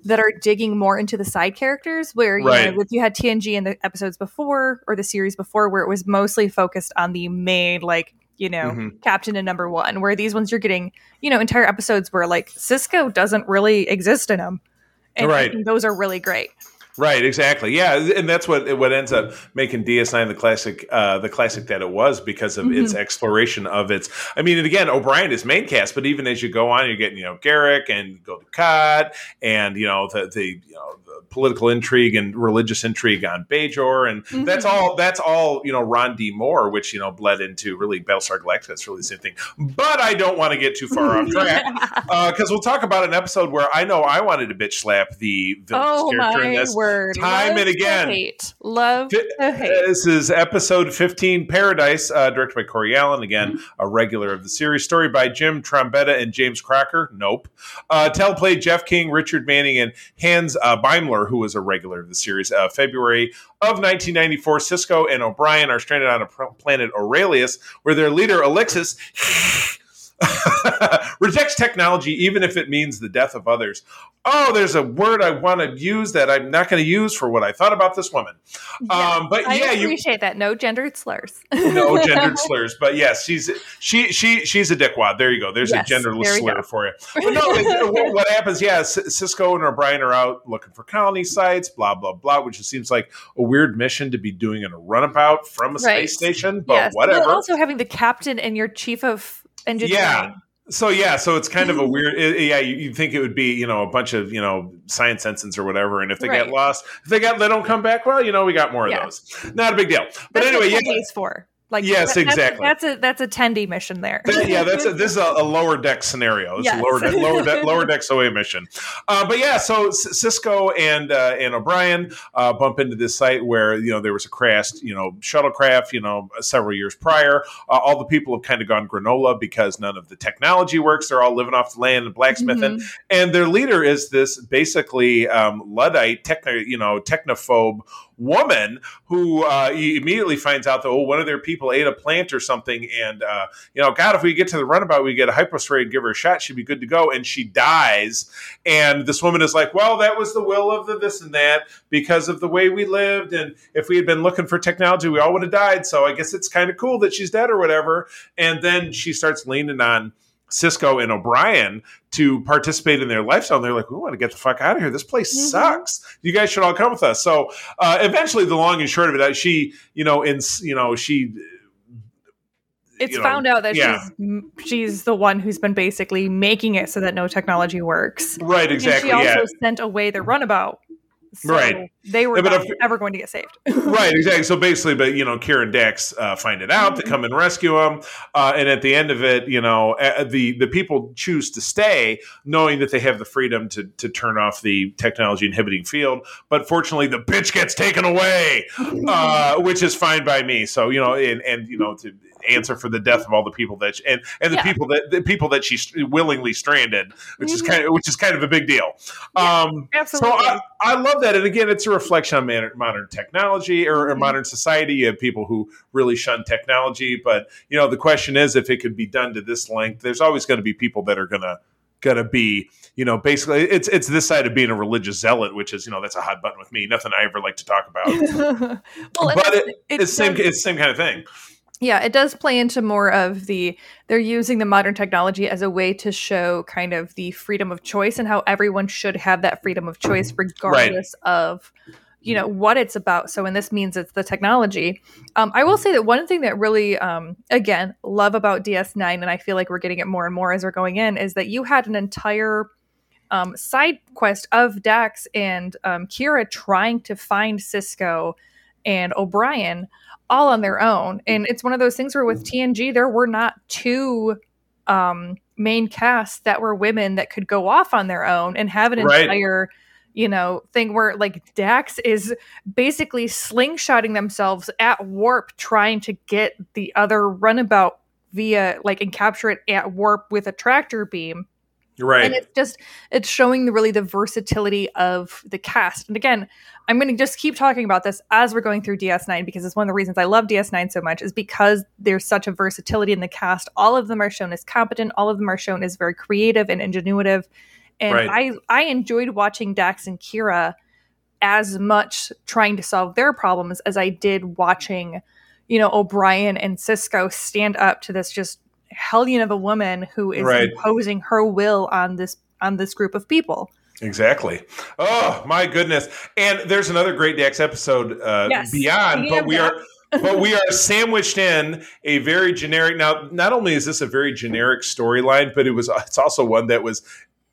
that are digging more into the side characters where you Right. know if you had TNG in the episodes before or the series before where it was mostly focused on the main like you know Mhm. captain and number one where these ones you're getting you know entire episodes where like sisko doesn't really exist in them and Right. those are really great Right, exactly. Yeah, and that's what what ends up making DS9 the classic uh the classic that it was because of its Mhm. exploration of its I mean, and again, O'Brien is main cast, but even as you go on, you're getting, you know, Garak and Gul Dukat and you know the the you know political intrigue and religious intrigue on Bajor and that's Mhm. all that's all, you know, Ron D. Moore, which, you know, bled into really Battlestar Galactica. It's really the same thing. But I don't want to get too far off track. because we'll talk about an episode where I know I wanted to bitch slap the villainous oh character in this. word time Love and again. hate. love Fi- hate This is episode 15, Paradise, uh, directed by Corey Allen. Again, a regular of the series. Story by Jim Trombetta and James Crocker. Nope. Uh, Teleplay, Jeff King, Richard Manning, and Hans uh, Beimler, who was a regular of the series. Uh, February of 1994, Sisko and O'Brien are stranded on a planet Orellius, where their leader, Alixus, rejects technology even if it means the death of others. Oh, there's a word I want to use that I'm not going to use for what I thought about this woman. Um, but I yeah, you appreciate that. No gendered slurs. no gendered slurs, but yes, she's she she she's a dickwad. There you go. There's Yes, a genderless there slur go. for you. But no, what- what happens? Yeah, Sisko and O'Brien are out looking for colony sites. Blah blah blah. Which just seems like a weird mission to be doing in a runabout from a Right. space station. But yes. whatever. Well, also having the captain and your chief of engineering. Yeah. So yeah, so it's kind of a weird. it- yeah, you, you'd think it would be you know a bunch of you know science ensigns or whatever, and if they Right. get lost, if they got they don't come back, well, you know we got more Yeah. of those. Not a big deal. But That's anyway, what yeah, for. Like Yes, that- exactly. That's a that's a tendy mission there. yeah, that's a, this is a, a lower deck scenario. It's Yes. a lower deck, lower deck, lower deck OA mission. Uh, but yeah, so Sisko and uh, and O'Brien uh, bump into this site where you know there was a crashed you know shuttlecraft you know several years prior. Uh, all the people have kind of gone granola because none of the technology works. They're all living off the land and blacksmithing, Mhm. and their leader is this basically um, luddite techno you know technophobe woman who uh, immediately finds out that oh one of their people ate a plant or something and uh, you know god if we get to the runabout we get a hypospray and give her a shot she'd be good to go. And she dies. And this woman is like well that was the will of the this and that because of the way we lived. And if we had been looking for technology we all would have died. So i guess it's kind of cool that she's dead or whatever. And then she starts leaning on Sisko and O'Brien to participate in their lifestyle. And they're like, we want to get the fuck out of here. This place Mhm. sucks. You guys should all come with us. So uh, eventually, the long and short of it, uh, she, you know, in you know, she. It's you know, found out that yeah. she's she's the one who's been basically making it so that no technology works. Right, exactly. And she also Yeah. sent away the runabout. So Right. They were Yeah, if- ever going to get saved. right, exactly. So basically, but you know, Kieran Dax uh, find it out. to come and rescue him, uh, and at the end of it, you know, uh, the the people choose to stay, knowing that they have the freedom to to turn off the technology inhibiting field. But fortunately, the bitch gets taken away, uh, which is fine by me. So you know, and and you know to answer for the death of all the people that and and the Yeah. people that the people that she willingly stranded, which is Mhm. kind of which is kind of a big deal. Yeah, um, Absolutely. so I, I love that, and again, it's a reflection on man- modern technology or, or Mhm. modern society. You have people who really shun technology, but you know, the question is, if it could be done to this length, there's always going to be people that are gonna gonna be, you know, basically, it's it's this side of being a religious zealot, which is, you know, that's a hot button with me. Nothing I ever like to talk about. well, but it's- it, it it's same, it's the same kind of thing. Yeah it does play into more of the they're using the modern technology as a way to show kind of the freedom of choice and how everyone should have that freedom of choice regardless of you know what it's about. So and this means it's the technology. Um, i will say that one thing that really um, again love about ds9 and i feel like we're getting it more and more as we're going in is that you had an entire um, side quest of dax and um, kira trying to find sisko and o'brien all on their own and it's one of those things where with tng there were not two um, main casts that were women that could go off on their own and have an Right. entire you know, thing where like Dax is basically slingshotting themselves at warp trying to get the other runabout via like and capture it at warp with a tractor beam. Right. And it's just it's showing the really the versatility of the cast. And again, I'm going to just keep talking about this as we're going through DS9 because it's one of the reasons I love DS9 so much is because there's such a versatility in the cast. All of them are shown as competent, all of them are shown as very creative and ingenuitive. And Right. I I enjoyed watching Dax and Kira as much trying to solve their problems as I did watching, you know, O'Brien and Sisko stand up to this just hellion of a woman who is Right. imposing her will on this on this group of people. Exactly. Oh my goodness! And there's another Great Dax episode uh, Yes. beyond, Speaking but we that. are. but we are sandwiched in a very generic. Now, not only is this a very generic storyline, but it was it's also one that was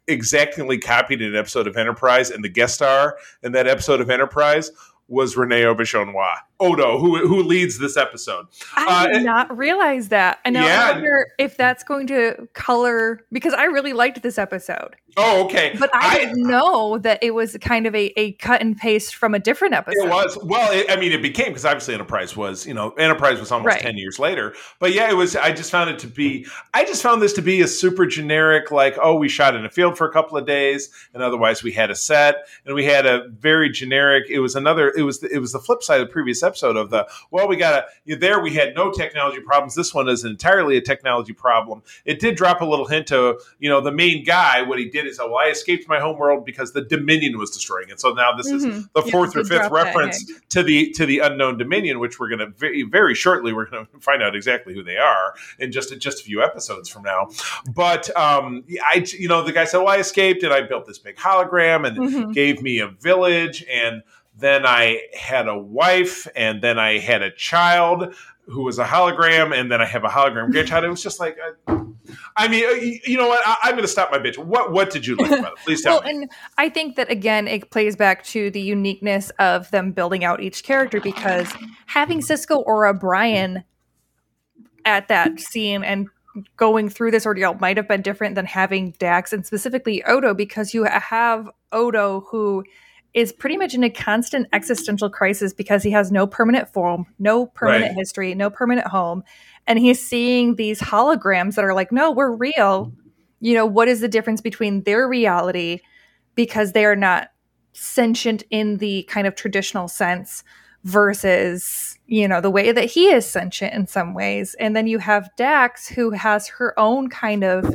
exactly copied in an episode of Enterprise, and the guest star in that episode of Enterprise was Rene Auberjonois, Odo, who who leads this episode. I Uh, did not realize that. And now Yeah. I wonder if that's going to color because I really liked this episode. Oh, okay. But I, didn't know that it was kind of a, a cut and paste from a different episode. It was well. It, I mean, it became because obviously Enterprise was, you know, Enterprise was almost Right. ten years later. But yeah, it was. I just found it to be. I just found this to be a super generic, like, oh, we shot in a field for a couple of days, and otherwise we had a set, and we had a very generic. It was another. It was. It was the flip side of the previous episode of the. Well, we got a. There we had no technology problems. This one is entirely a technology problem. It did drop a little hint to you know the main guy. What he did is, oh, well, I escaped my home world because the Dominion was destroying it. So now this is Mhm. the Yeah, fourth or fifth reference to the to the unknown dominion which we're going to very, very shortly we're going to find out exactly who they are in just just a few episodes from now but um i you know the guy said well i escaped and i built this big hologram and Mhm. gave me a village and then i had a wife and then i had a child who was a hologram and then i have a hologram grandchild. It was just like uh, i mean uh, you know what? I, i'm going to stop my bitch. What what did you like about it? Please tell Well, me. and I think that again, it plays back to the uniqueness of them building out each character because having Sisko or O'Brien at that scene and going through this ordeal might have been different than having Dax and specifically Odo because you have Odo who is pretty much in a constant existential crisis because he has no permanent form, no permanent Right. history, no permanent home. And he's seeing these holograms that are like, no, we're real. You know, what is the difference between their reality because they are not sentient in the kind of traditional sense versus, you know, the way that he is sentient in some ways. And then you have Dax who has her own kind of,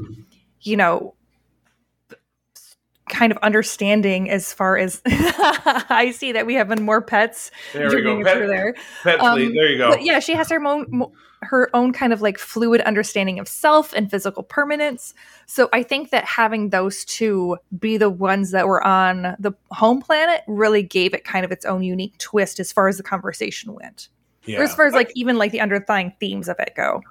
you know, kind of understanding as far as I see that we have been more pets there we go pet, there. pet Um, there you go But yeah, she has her own her own kind of like fluid understanding of self and physical permanence. So I think that having those two be the ones that were on the home planet really gave it kind of its own unique twist as far as the conversation went. yeah. Or as far as like even like the underlying themes of it go.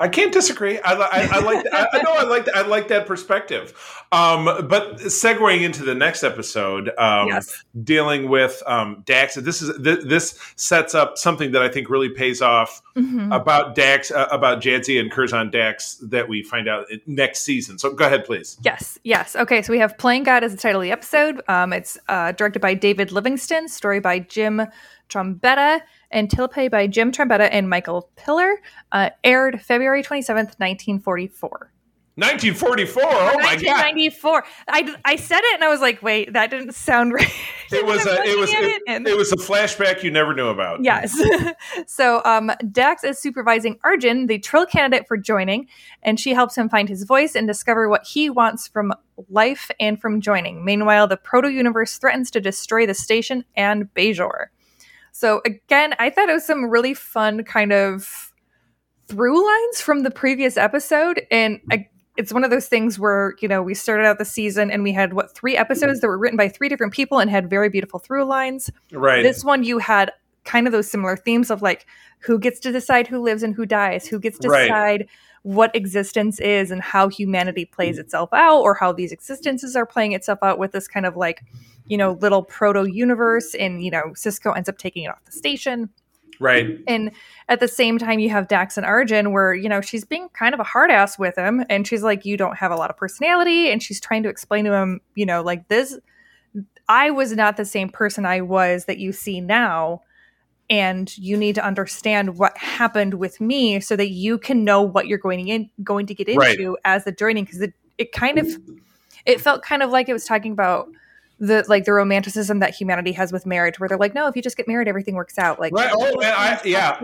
I can't disagree. I, I, I like. I, I know. I like. I like that perspective. Um, but segueing into the next episode, um, yes. dealing with um, Dax. This is th- this sets up something that I think really pays off Mhm. about Dax, uh, about Jadzia and Curzon Dax that we find out next season. So go ahead, please. Yes, yes. Okay, so we have Playing God as the title of the episode. Um, it's uh, directed by David Livingston, story by Jim Trombetta, and teleplay by Jim Trombetta and Michael Piller. Uh, aired February 27th, 1944. 1944. Oh my god! 1994. I, I said it and I was like, wait, that didn't sound right. It was a. It was. at It, it was a flashback you never knew about. Yes. so um, Dax is supervising Arjin, the Trill candidate for joining, and she helps him find his voice and discover what he wants from life and from joining. Meanwhile, the proto universe threatens to destroy the station and Bajor. So again, I thought it was some really fun kind of through lines from the previous episode, and I, it's one of those things where you know we started out the season and we had what three episodes that were written by three different people and had very beautiful through lines Right. this one you had kind of those similar themes of like who gets to decide who lives and who dies who gets to Right. decide what existence is and how humanity plays mm. itself out or how these existences are playing itself out with this kind of like you know little proto universe and you know sisko ends up taking it off the station right. and at the same time you have dax and arjin where you know she's being kind of a hard ass with him and she's like you don't have a lot of personality and she's trying to explain to him you know like this I was not the same person I was that you see now. And you need to understand what happened with me so that you can know what you're going in going to get into Right. as the journey. Because it, it kind of it felt kind of like it was talking about the like the romanticism that humanity has with marriage, where they're like, no, if you just get married, everything works out. Like, Right. Oh, and I, yeah,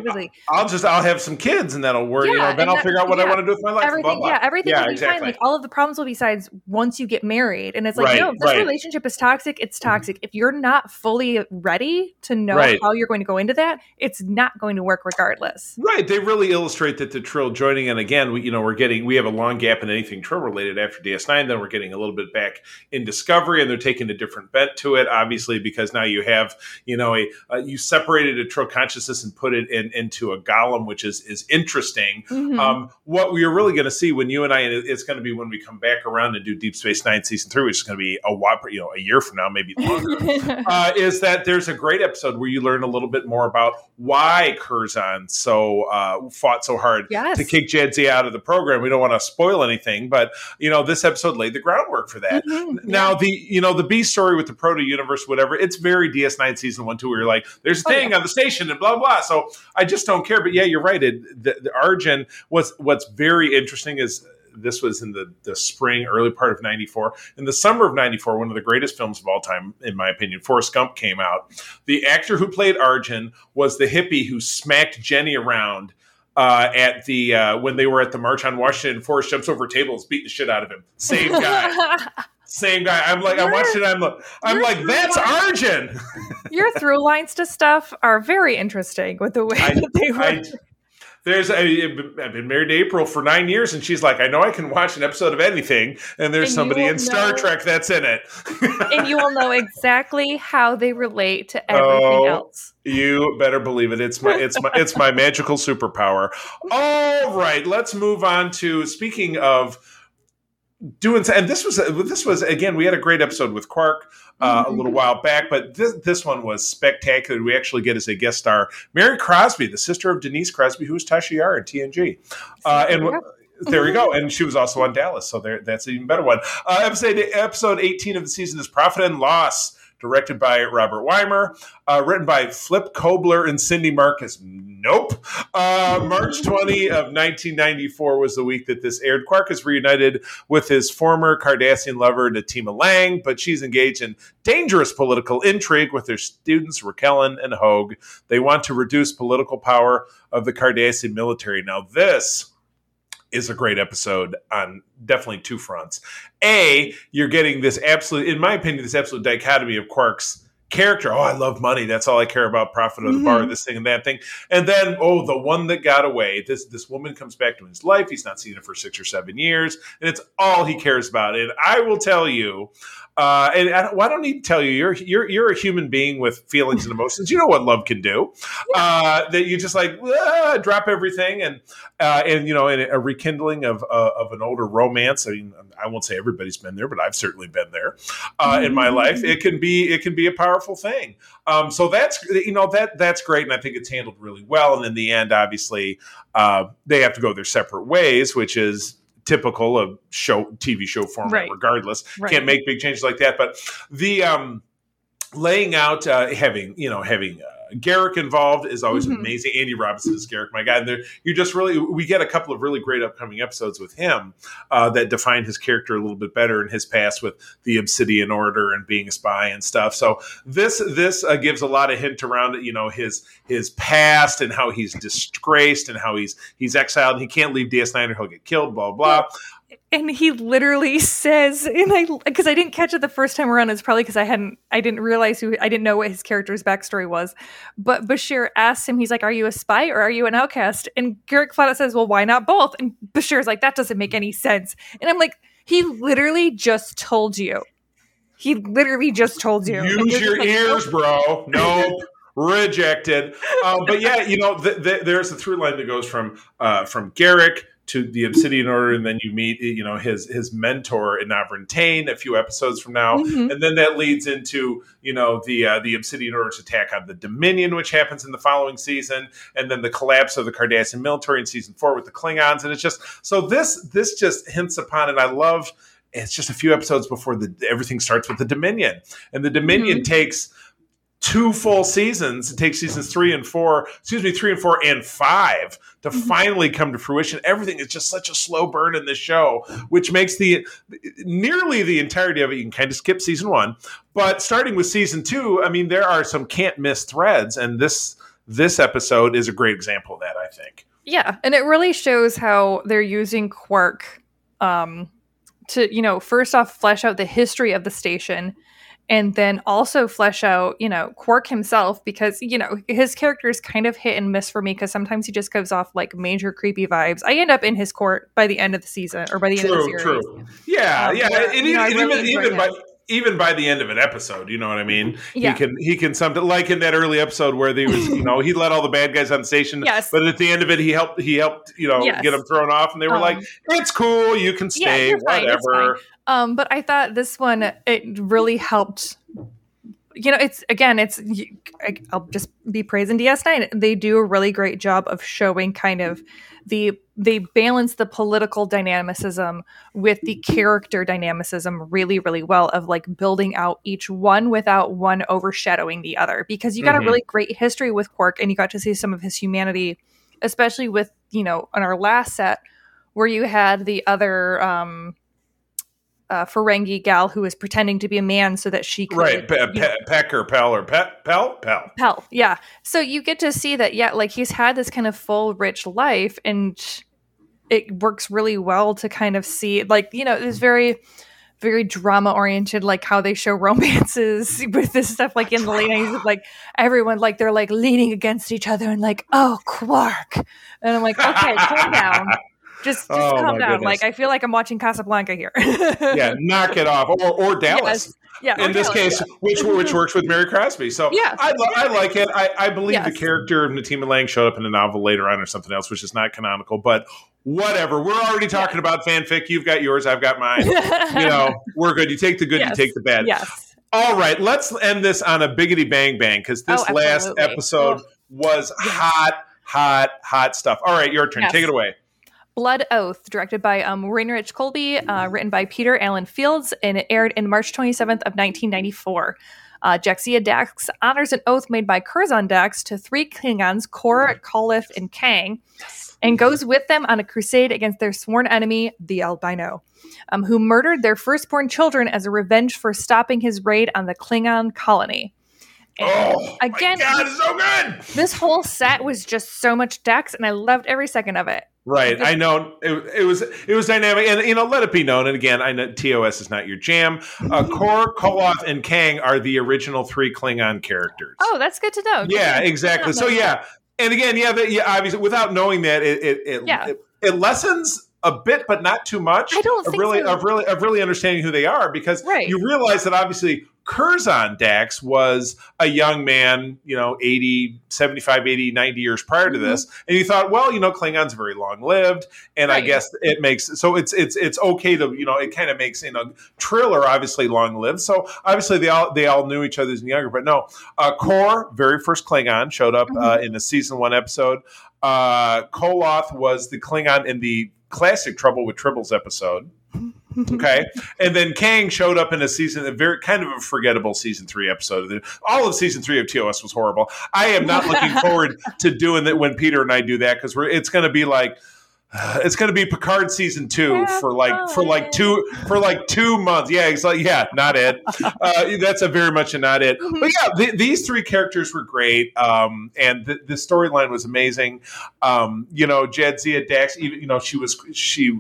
I'll just I'll have some kids and that'll work. you Yeah, know, then I'll that- figure out what I want to do with my life. everything, blah, blah. yeah, everything Yeah, will be exactly. fine. Like all of the problems will be sides once you get married. And it's like, Right, no, if this right. Mm-hmm. relationship is toxic, it's toxic. If you're not fully ready to know Right. how you're going to go into that, it's not going to work regardless. Right, they really illustrate that the Trill joining, and again, we, you know, we're getting we have a long gap in anything Trill related after DS9. Then we're getting a little bit back in Discovery, and they're taking a different bent to it, obviously, because now you have, you know, a uh, you separated a Trill consciousness and put it in into a Golem, which is is interesting. Mhm. Um, what we are really going to see when you and I, and it's going to be when we come back around and do Deep Space Nine season three, which is going to be a while, you know, a year from now, maybe longer. uh, is that there's a great episode where you learn a little bit more about why Curzon so uh, fought so hard yes. to kick Jadzia out of the program. We don't want to spoil anything, but you know this episode laid the groundwork for that. Mhm. Now the you know the B story with the proto universe, whatever. It's very DS9 season one two. Where you're like, there's a Oh, thing on the station and blah blah. So I just don't care. But yeah, you're right. It, the, the Arjin was what's very interesting is this was in the, the spring, early part of 94. In the summer of 94, one of the greatest films of all time, in my opinion, Forrest Gump came out. The actor who played Arjin was the hippie who smacked Jenny around uh, at the uh, when they were at the March on Washington. Forrest jumps over tables, beating the shit out of him. Same guy. Same guy. I'm like, I watched it. I'm like, I'm like, that's Arjin. Your through lines to stuff are very interesting with the way I- that they were. I, there's I, I've been married to April for nine years, and she's like, I know I can watch an episode of anything, and there's And somebody in Star Trek that's in it. and you will know exactly how they relate to everything Oh. else. You better believe it. It's my it's my it's my magical superpower. All right, let's move on to speaking of doing and this was this was again we had a great episode with Quark uh, a little while back, but this this one was spectacular. We actually get as a guest star Mary Crosby, the sister of Denise Crosby, who was Tasha Yar in TNG, uh, and. Yeah. There we go, and she was also on Dallas, so there, that's an even better one. Uh, episode episode eighteen of the season is Profit and Loss, directed by Robert Wiemer, uh, written by Flip Kobler and Cindy Marcus. Nope. Uh, March 20 of 1994 was the week that this aired. Quark is reunited with his former Cardassian lover, Natima Lang, but she's engaged in dangerous political intrigue with their students, Rekelen and Hogue. They want to reduce political power of the Cardassian military. Now, this is a great episode on definitely two fronts. A, you're getting this absolute, in my opinion, this absolute dichotomy of Quark's character. Oh, I love money. That's all I care about. Profit of the bar, Mhm. this thing and that thing. And then, oh, the one that got away. This this woman comes back to his life. He's not seen her for six or seven years, and it's all he cares about. And I will tell you, uh, and I don't, well, I don't need to tell you, you're you're you're a human being with feelings and emotions. You know what love can do. Uh, that you just like ah, drop everything and uh, and you know, and a rekindling of uh, of an older romance. I mean, I won't say everybody's been there, but I've certainly been there uh, in my life. It can be it can be a powerful thing. Um, so that's you know that that's great, and I think it's handled really well. And in the end, obviously, uh, they have to go their separate ways, which is typical of show TV show format. Right. Regardless, Right. can't make big changes like that. But the um, laying out uh, having you know having uh, Garak involved is always Mhm. amazing. Andy Robinson is Garak, my guy. And there, you just really we get a couple of really great upcoming episodes with him uh, that define his character a little bit better in his past with the Obsidian Order and being a spy and stuff. So this this uh, gives a lot of hint around you know his his past and how he's disgraced and how he's he's exiled he can't leave DS9 or he'll get killed. Blah blah. And he literally says and i because i didn't catch it the first time around. It's probably because i hadn't i didn't realize who i didn't know what his character's backstory was. But bashir asks him he's like are you a spy or are you an outcast? And garak flat out says well why not both? And bashir's like that doesn't make any sense. And i'm like he literally just told you. He literally just told you. Use your like, ears, bro. Nope. Rejected. Um, but yeah, you know, th- th- there's a through line that goes from uh, from Garak to the Obsidian Order, and then you meet, you know, his his mentor in Tain a few episodes from now, Mhm. and then that leads into you know the uh, the Obsidian Order's attack on the Dominion, which happens in the following season, and then the collapse of the Cardassian military in season four with the Klingons, and it's just so this this just hints upon, it. I love it's just a few episodes before the everything starts with the Dominion, and the Dominion Mhm. takes two full seasons. It takes seasons three and four, excuse me, three and four and five to Mhm. finally come to fruition. Everything is just such a slow burn in this show, which makes the nearly the entirety of it. You can kind of skip season one, but starting with season two, I mean, there are some can't miss threads, and this this episode is a great example of that. I think. Yeah, and it really shows how they're using Quark um, to, you know, first off, flesh out the history of the station, and then also flesh out, you know, Quark himself because, you know, his character is kind of hit and miss for me because sometimes he just gives off like major creepy vibes. I end up in his court by the end of the season or by the end of the True, series. true. Yeah, Um, yeah, where, and, you know, really even, even by even by the end of an episode, you know what I mean. Yeah. He can he can something like in that early episode where they was you know he let all the bad guys on the station, Yes. but at the end of it he helped he helped you know Yes. get them thrown off, and they were Um, like, "It's cool, you can stay, fine, it's whatever." Um, but I thought this one it really helped. You know, it's again, it's I'll just be praising DS9. They do a really great job of showing kind of the they balance the political dynamicism with the character dynamicism really, really well of like building out each one without one overshadowing the other. Because you got Mhm. a really great history with Quark, and you got to see some of his humanity, especially with you know on our last set where you had the other um uh, Ferengi gal who was pretending to be a man so that she could Right, Pe- Pe- Peck or Pell or Pet Pell Pell. Pell, yeah. So you get to see that, yeah, like he's had this kind of full, rich life, and it works really well to kind of see, like, you know, it's very, very drama oriented, like how they show romances with this stuff, like in the late 90s, like everyone, like, they're like leaning against each other and like, oh, Quark. And I'm like, okay, calm down. Just, just Oh, calm down. goodness. Like, I feel like I'm watching Casablanca here. Yeah, knock it off, or or Dallas. Yes. Yeah. in this Dallas, case, which mm-hmm. which works with Mary Crosby. So Yeah. I, lo- I like it. I, I believe the character of Natima Lang showed up in a novel later on or something else, which is not canonical. But whatever. We're already talking about fanfic. You've got yours. I've got mine. you know, we're good. You take the good. Yes. You take the bad. Yes. All right. Let's end this on a biggity bang bang because this Oh, last episode Oh. was hot, hot, hot stuff. All right, your turn. Yes. Take it away. Blood Oath, directed by um, Rich Kolbe, uh, written by Peter Allen Fields, and it aired in March 27th of 1994. Uh, Jadzia Dax honors an oath made by Curzon Dax to three Klingons, Kor, Koloth, and Kang, and goes with them on a crusade against their sworn enemy, the Albino, um, who murdered their firstborn children as a revenge for stopping his raid on the Klingon colony. And Oh, again, my God, it's so good. this whole set was just so much Dax, and I loved every second of it. Right, I know it, it was it was dynamic, and you know, let it be known. And again, I know TOS is not your jam. Uh, Kor, Koloth, and Kang are the original three Klingon characters. Oh, that's good to know. yeah, exactly. So yeah, and again, yeah, the, yeah, obviously, without knowing that, it it it, Yeah. it, it lessens a bit, but not too much. I don't of think really so. of really of really understanding who they are because Right. you realize that obviously Curzon Dax was a young man, you know, 80, 75, 80, 90 years prior to Mhm. this. And you thought, well, you know, Klingons very long lived. And I guess it makes so it's it's it's okay to, you know, it kind of makes, you know, Triller obviously long lived. So obviously they all they all knew each other as younger. But no, uh Kor, very first Klingon, showed up uh, Mm-hmm. in the season one episode. Uh Koloth was the Klingon in the classic Trouble with Tribbles episode. Okay, and then Kang showed up in a season, a very kind of a forgettable season three episode. All of season three of TOS was horrible. I am not looking forward to doing that when Peter and I do that because we're it's going to be like. It's going to be Picard season two for like for like two for like two months. Yeah, it's like yeah, not it. Uh, that's a very much a not it. But yeah, th- these three characters were great, um, and the, the storyline was amazing. Um, you know, Jadzia Dax, even you know, she was she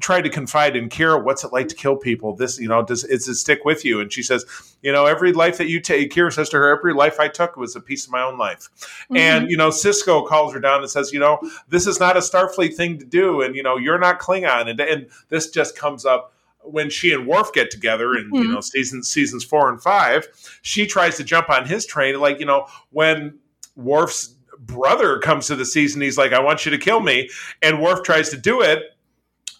tried to confide in Kira, "What's it like to kill people? This, you know, does does it stick with you?" And she says, "You know, every life that you take." Kira says to her, "Every life I took was a piece of my own life." Mm-hmm. And you know, Sisko calls her down and says, "You know, this is not a Starfleet thing to do, and you know, you're not Klingon." And and this just comes up when she and Worf get together in you Mhm. know seasons seasons four and five. She tries to jump on his train, like you know when Worf's brother comes to the season, he's like, "I want you to kill me," and Worf tries to do it.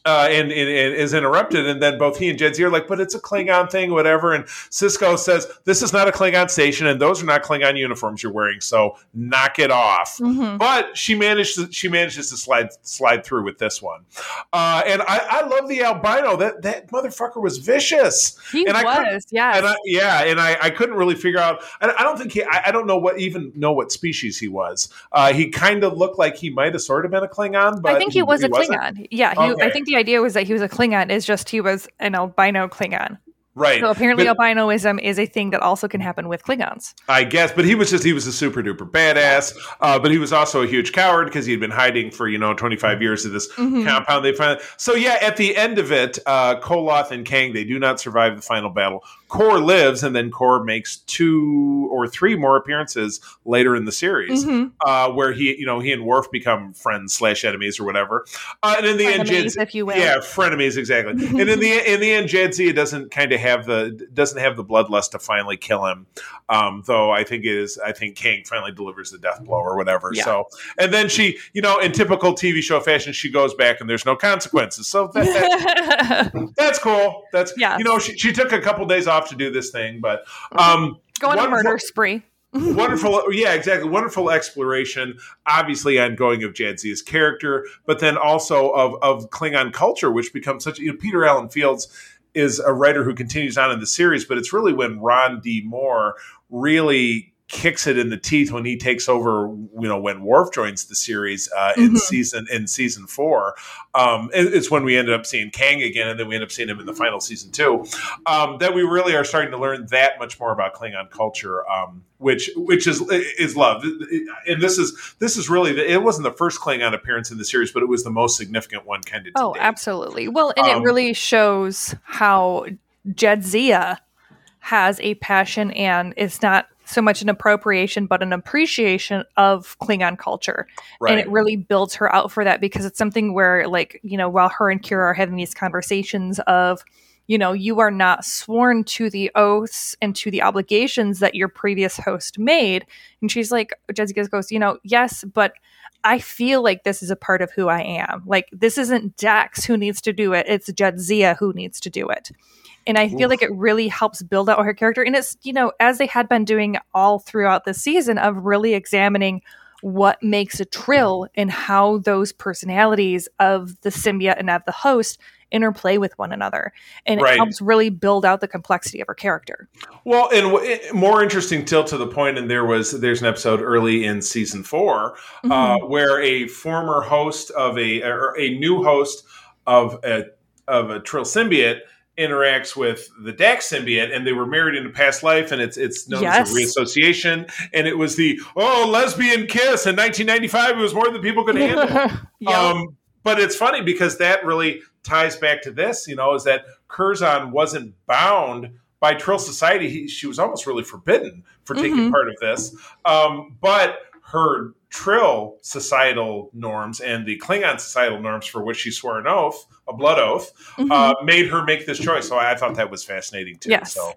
Uh, and, and, and, is interrupted. And then both he and Jadzia are like, but it's a Klingon thing, whatever. And Sisko says, this is not a Klingon station, and those are not Klingon uniforms you're wearing, so knock it off. Mm-hmm. But she managed to, she manages to slide slide through with this one. Uh, and I, I, love the albino. That that motherfucker was vicious. He and was, yeah. And I, yeah, and I, I couldn't really figure out. I, I don't think he. I, I, don't know what even know what species he was. Uh, he kind of looked like he might have sort of been a Klingon, but I think he, was he a Klingon. Yeah, he, okay. I think the idea was that he was a Klingon. Is just he was an albino Klingon. Right. So apparently, but, albinoism is a thing that also can happen with Klingons. I guess, but he was just he was a super duper badass. Uh, but he was also a huge coward because he had been hiding for you know twenty five years of this mm-hmm. compound. They find so yeah. At the end of it, uh, Koloth and Kang they do not survive the final battle. Kor lives, and then Kor makes two or three more appearances later in the series, mm-hmm. uh, where he, you know, he and Worf become friends slash enemies or whatever. Uh, and in the frenemies, end, Jadzia, if you will, yeah, frenemies exactly. and in the in the end, Jadzia doesn't kind of have the doesn't have the bloodlust to finally kill him. Um, though I think it is, I think Kang finally delivers the death blow or whatever. Yeah. So, and then she, you know, in typical TV show fashion, she goes back and there's no consequences. So that, that, that's cool. That's yeah. You know, she, she took a couple days off to do this thing, but um, go on a murder spree. wonderful, yeah, exactly. Wonderful exploration, obviously ongoing of Jadzia's character, but then also of of Klingon culture, which becomes such. You know, Peter Allen Fields is a writer who continues on in the series, but it's really when Ron D. Moore really kicks it in the teeth when he takes over. You know, when Worf joins the series uh, in mm-hmm. season in season four, um, it, it's when we ended up seeing Kang again, and then we end up seeing him in the final season too. Um, that we really are starting to learn that much more about Klingon culture, um, which which is is love. And this is this is really the, it wasn't the first Klingon appearance in the series, but it was the most significant one, kind of. Oh, date. absolutely. Well, and it um, really shows how Jadzia has a passion, and it's not so much an appropriation but an appreciation of Klingon culture. Right. And it really builds her out for that because it's something where like, you know, while her and Kira are having these conversations of, you know, you are not sworn to the oaths and to the obligations that your previous host made. And she's like, Jessica goes, you know, yes, but I feel like this is a part of who I am. Like this isn't Dax who needs to do it; it's Jadzia who needs to do it and I feel Oof. like it really helps build out her character. And it's you know as they had been doing all throughout the season of really examining what makes a trill and how those personalities of the symbiote and of the host interplay with one another and right. it helps really build out the complexity of her character well and w- more interesting till to the point and there was there's an episode early in season 4 uh, mm-hmm. uh, where a former host of a or a new host of a of a trill symbiote interacts with the Dax symbiote, and they were married in a past life, and it's it's known yes. as a reassociation. And it was the oh lesbian kiss in 1995. It was more than people could handle. um, but it's funny because that really ties back to this. You know, is that Curzon wasn't bound by Trill Society. He, she was almost really forbidden for taking mm-hmm. part of this. Um, but her Trill societal norms and the Klingon societal norms for which she swore an oath, a blood oath, mm-hmm. uh, made her make this choice. So I thought that was fascinating too. Yes. So,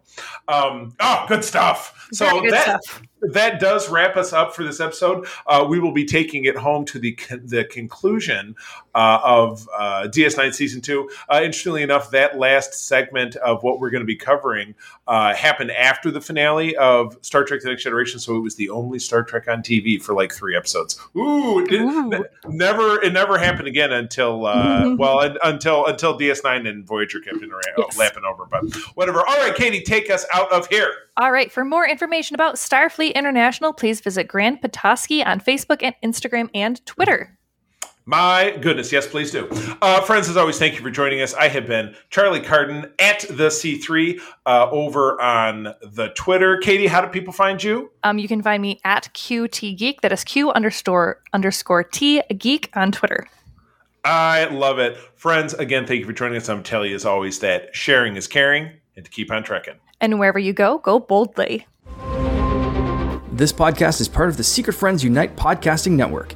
um, oh, good stuff. So good that stuff. that does wrap us up for this episode. Uh, we will be taking it home to the the conclusion uh, of uh, DS9 season two. Uh, interestingly enough, that last segment of what we're going to be covering uh, happened after the finale of Star Trek: The Next Generation. So it was the only Star Trek on TV for like three episodes episodes. Ooh, it, Ooh. never it never happened again until uh, well until until DS9 and Voyager kept in, yes. lapping over. But whatever. All right, Katie, take us out of here. All right. For more information about Starfleet International, please visit Grand Petoskey on Facebook and Instagram and Twitter. My goodness, yes, please do. Uh, friends, as always, thank you for joining us. I have been Charlie Carden at the C3 uh, over on the Twitter. Katie, how do people find you? Um, you can find me at QT Geek. That is Q underscore underscore T Geek on Twitter. I love it. Friends, again, thank you for joining us. I'm telling you, as always, that sharing is caring and to keep on trekking. And wherever you go, go boldly. This podcast is part of the Secret Friends Unite podcasting network.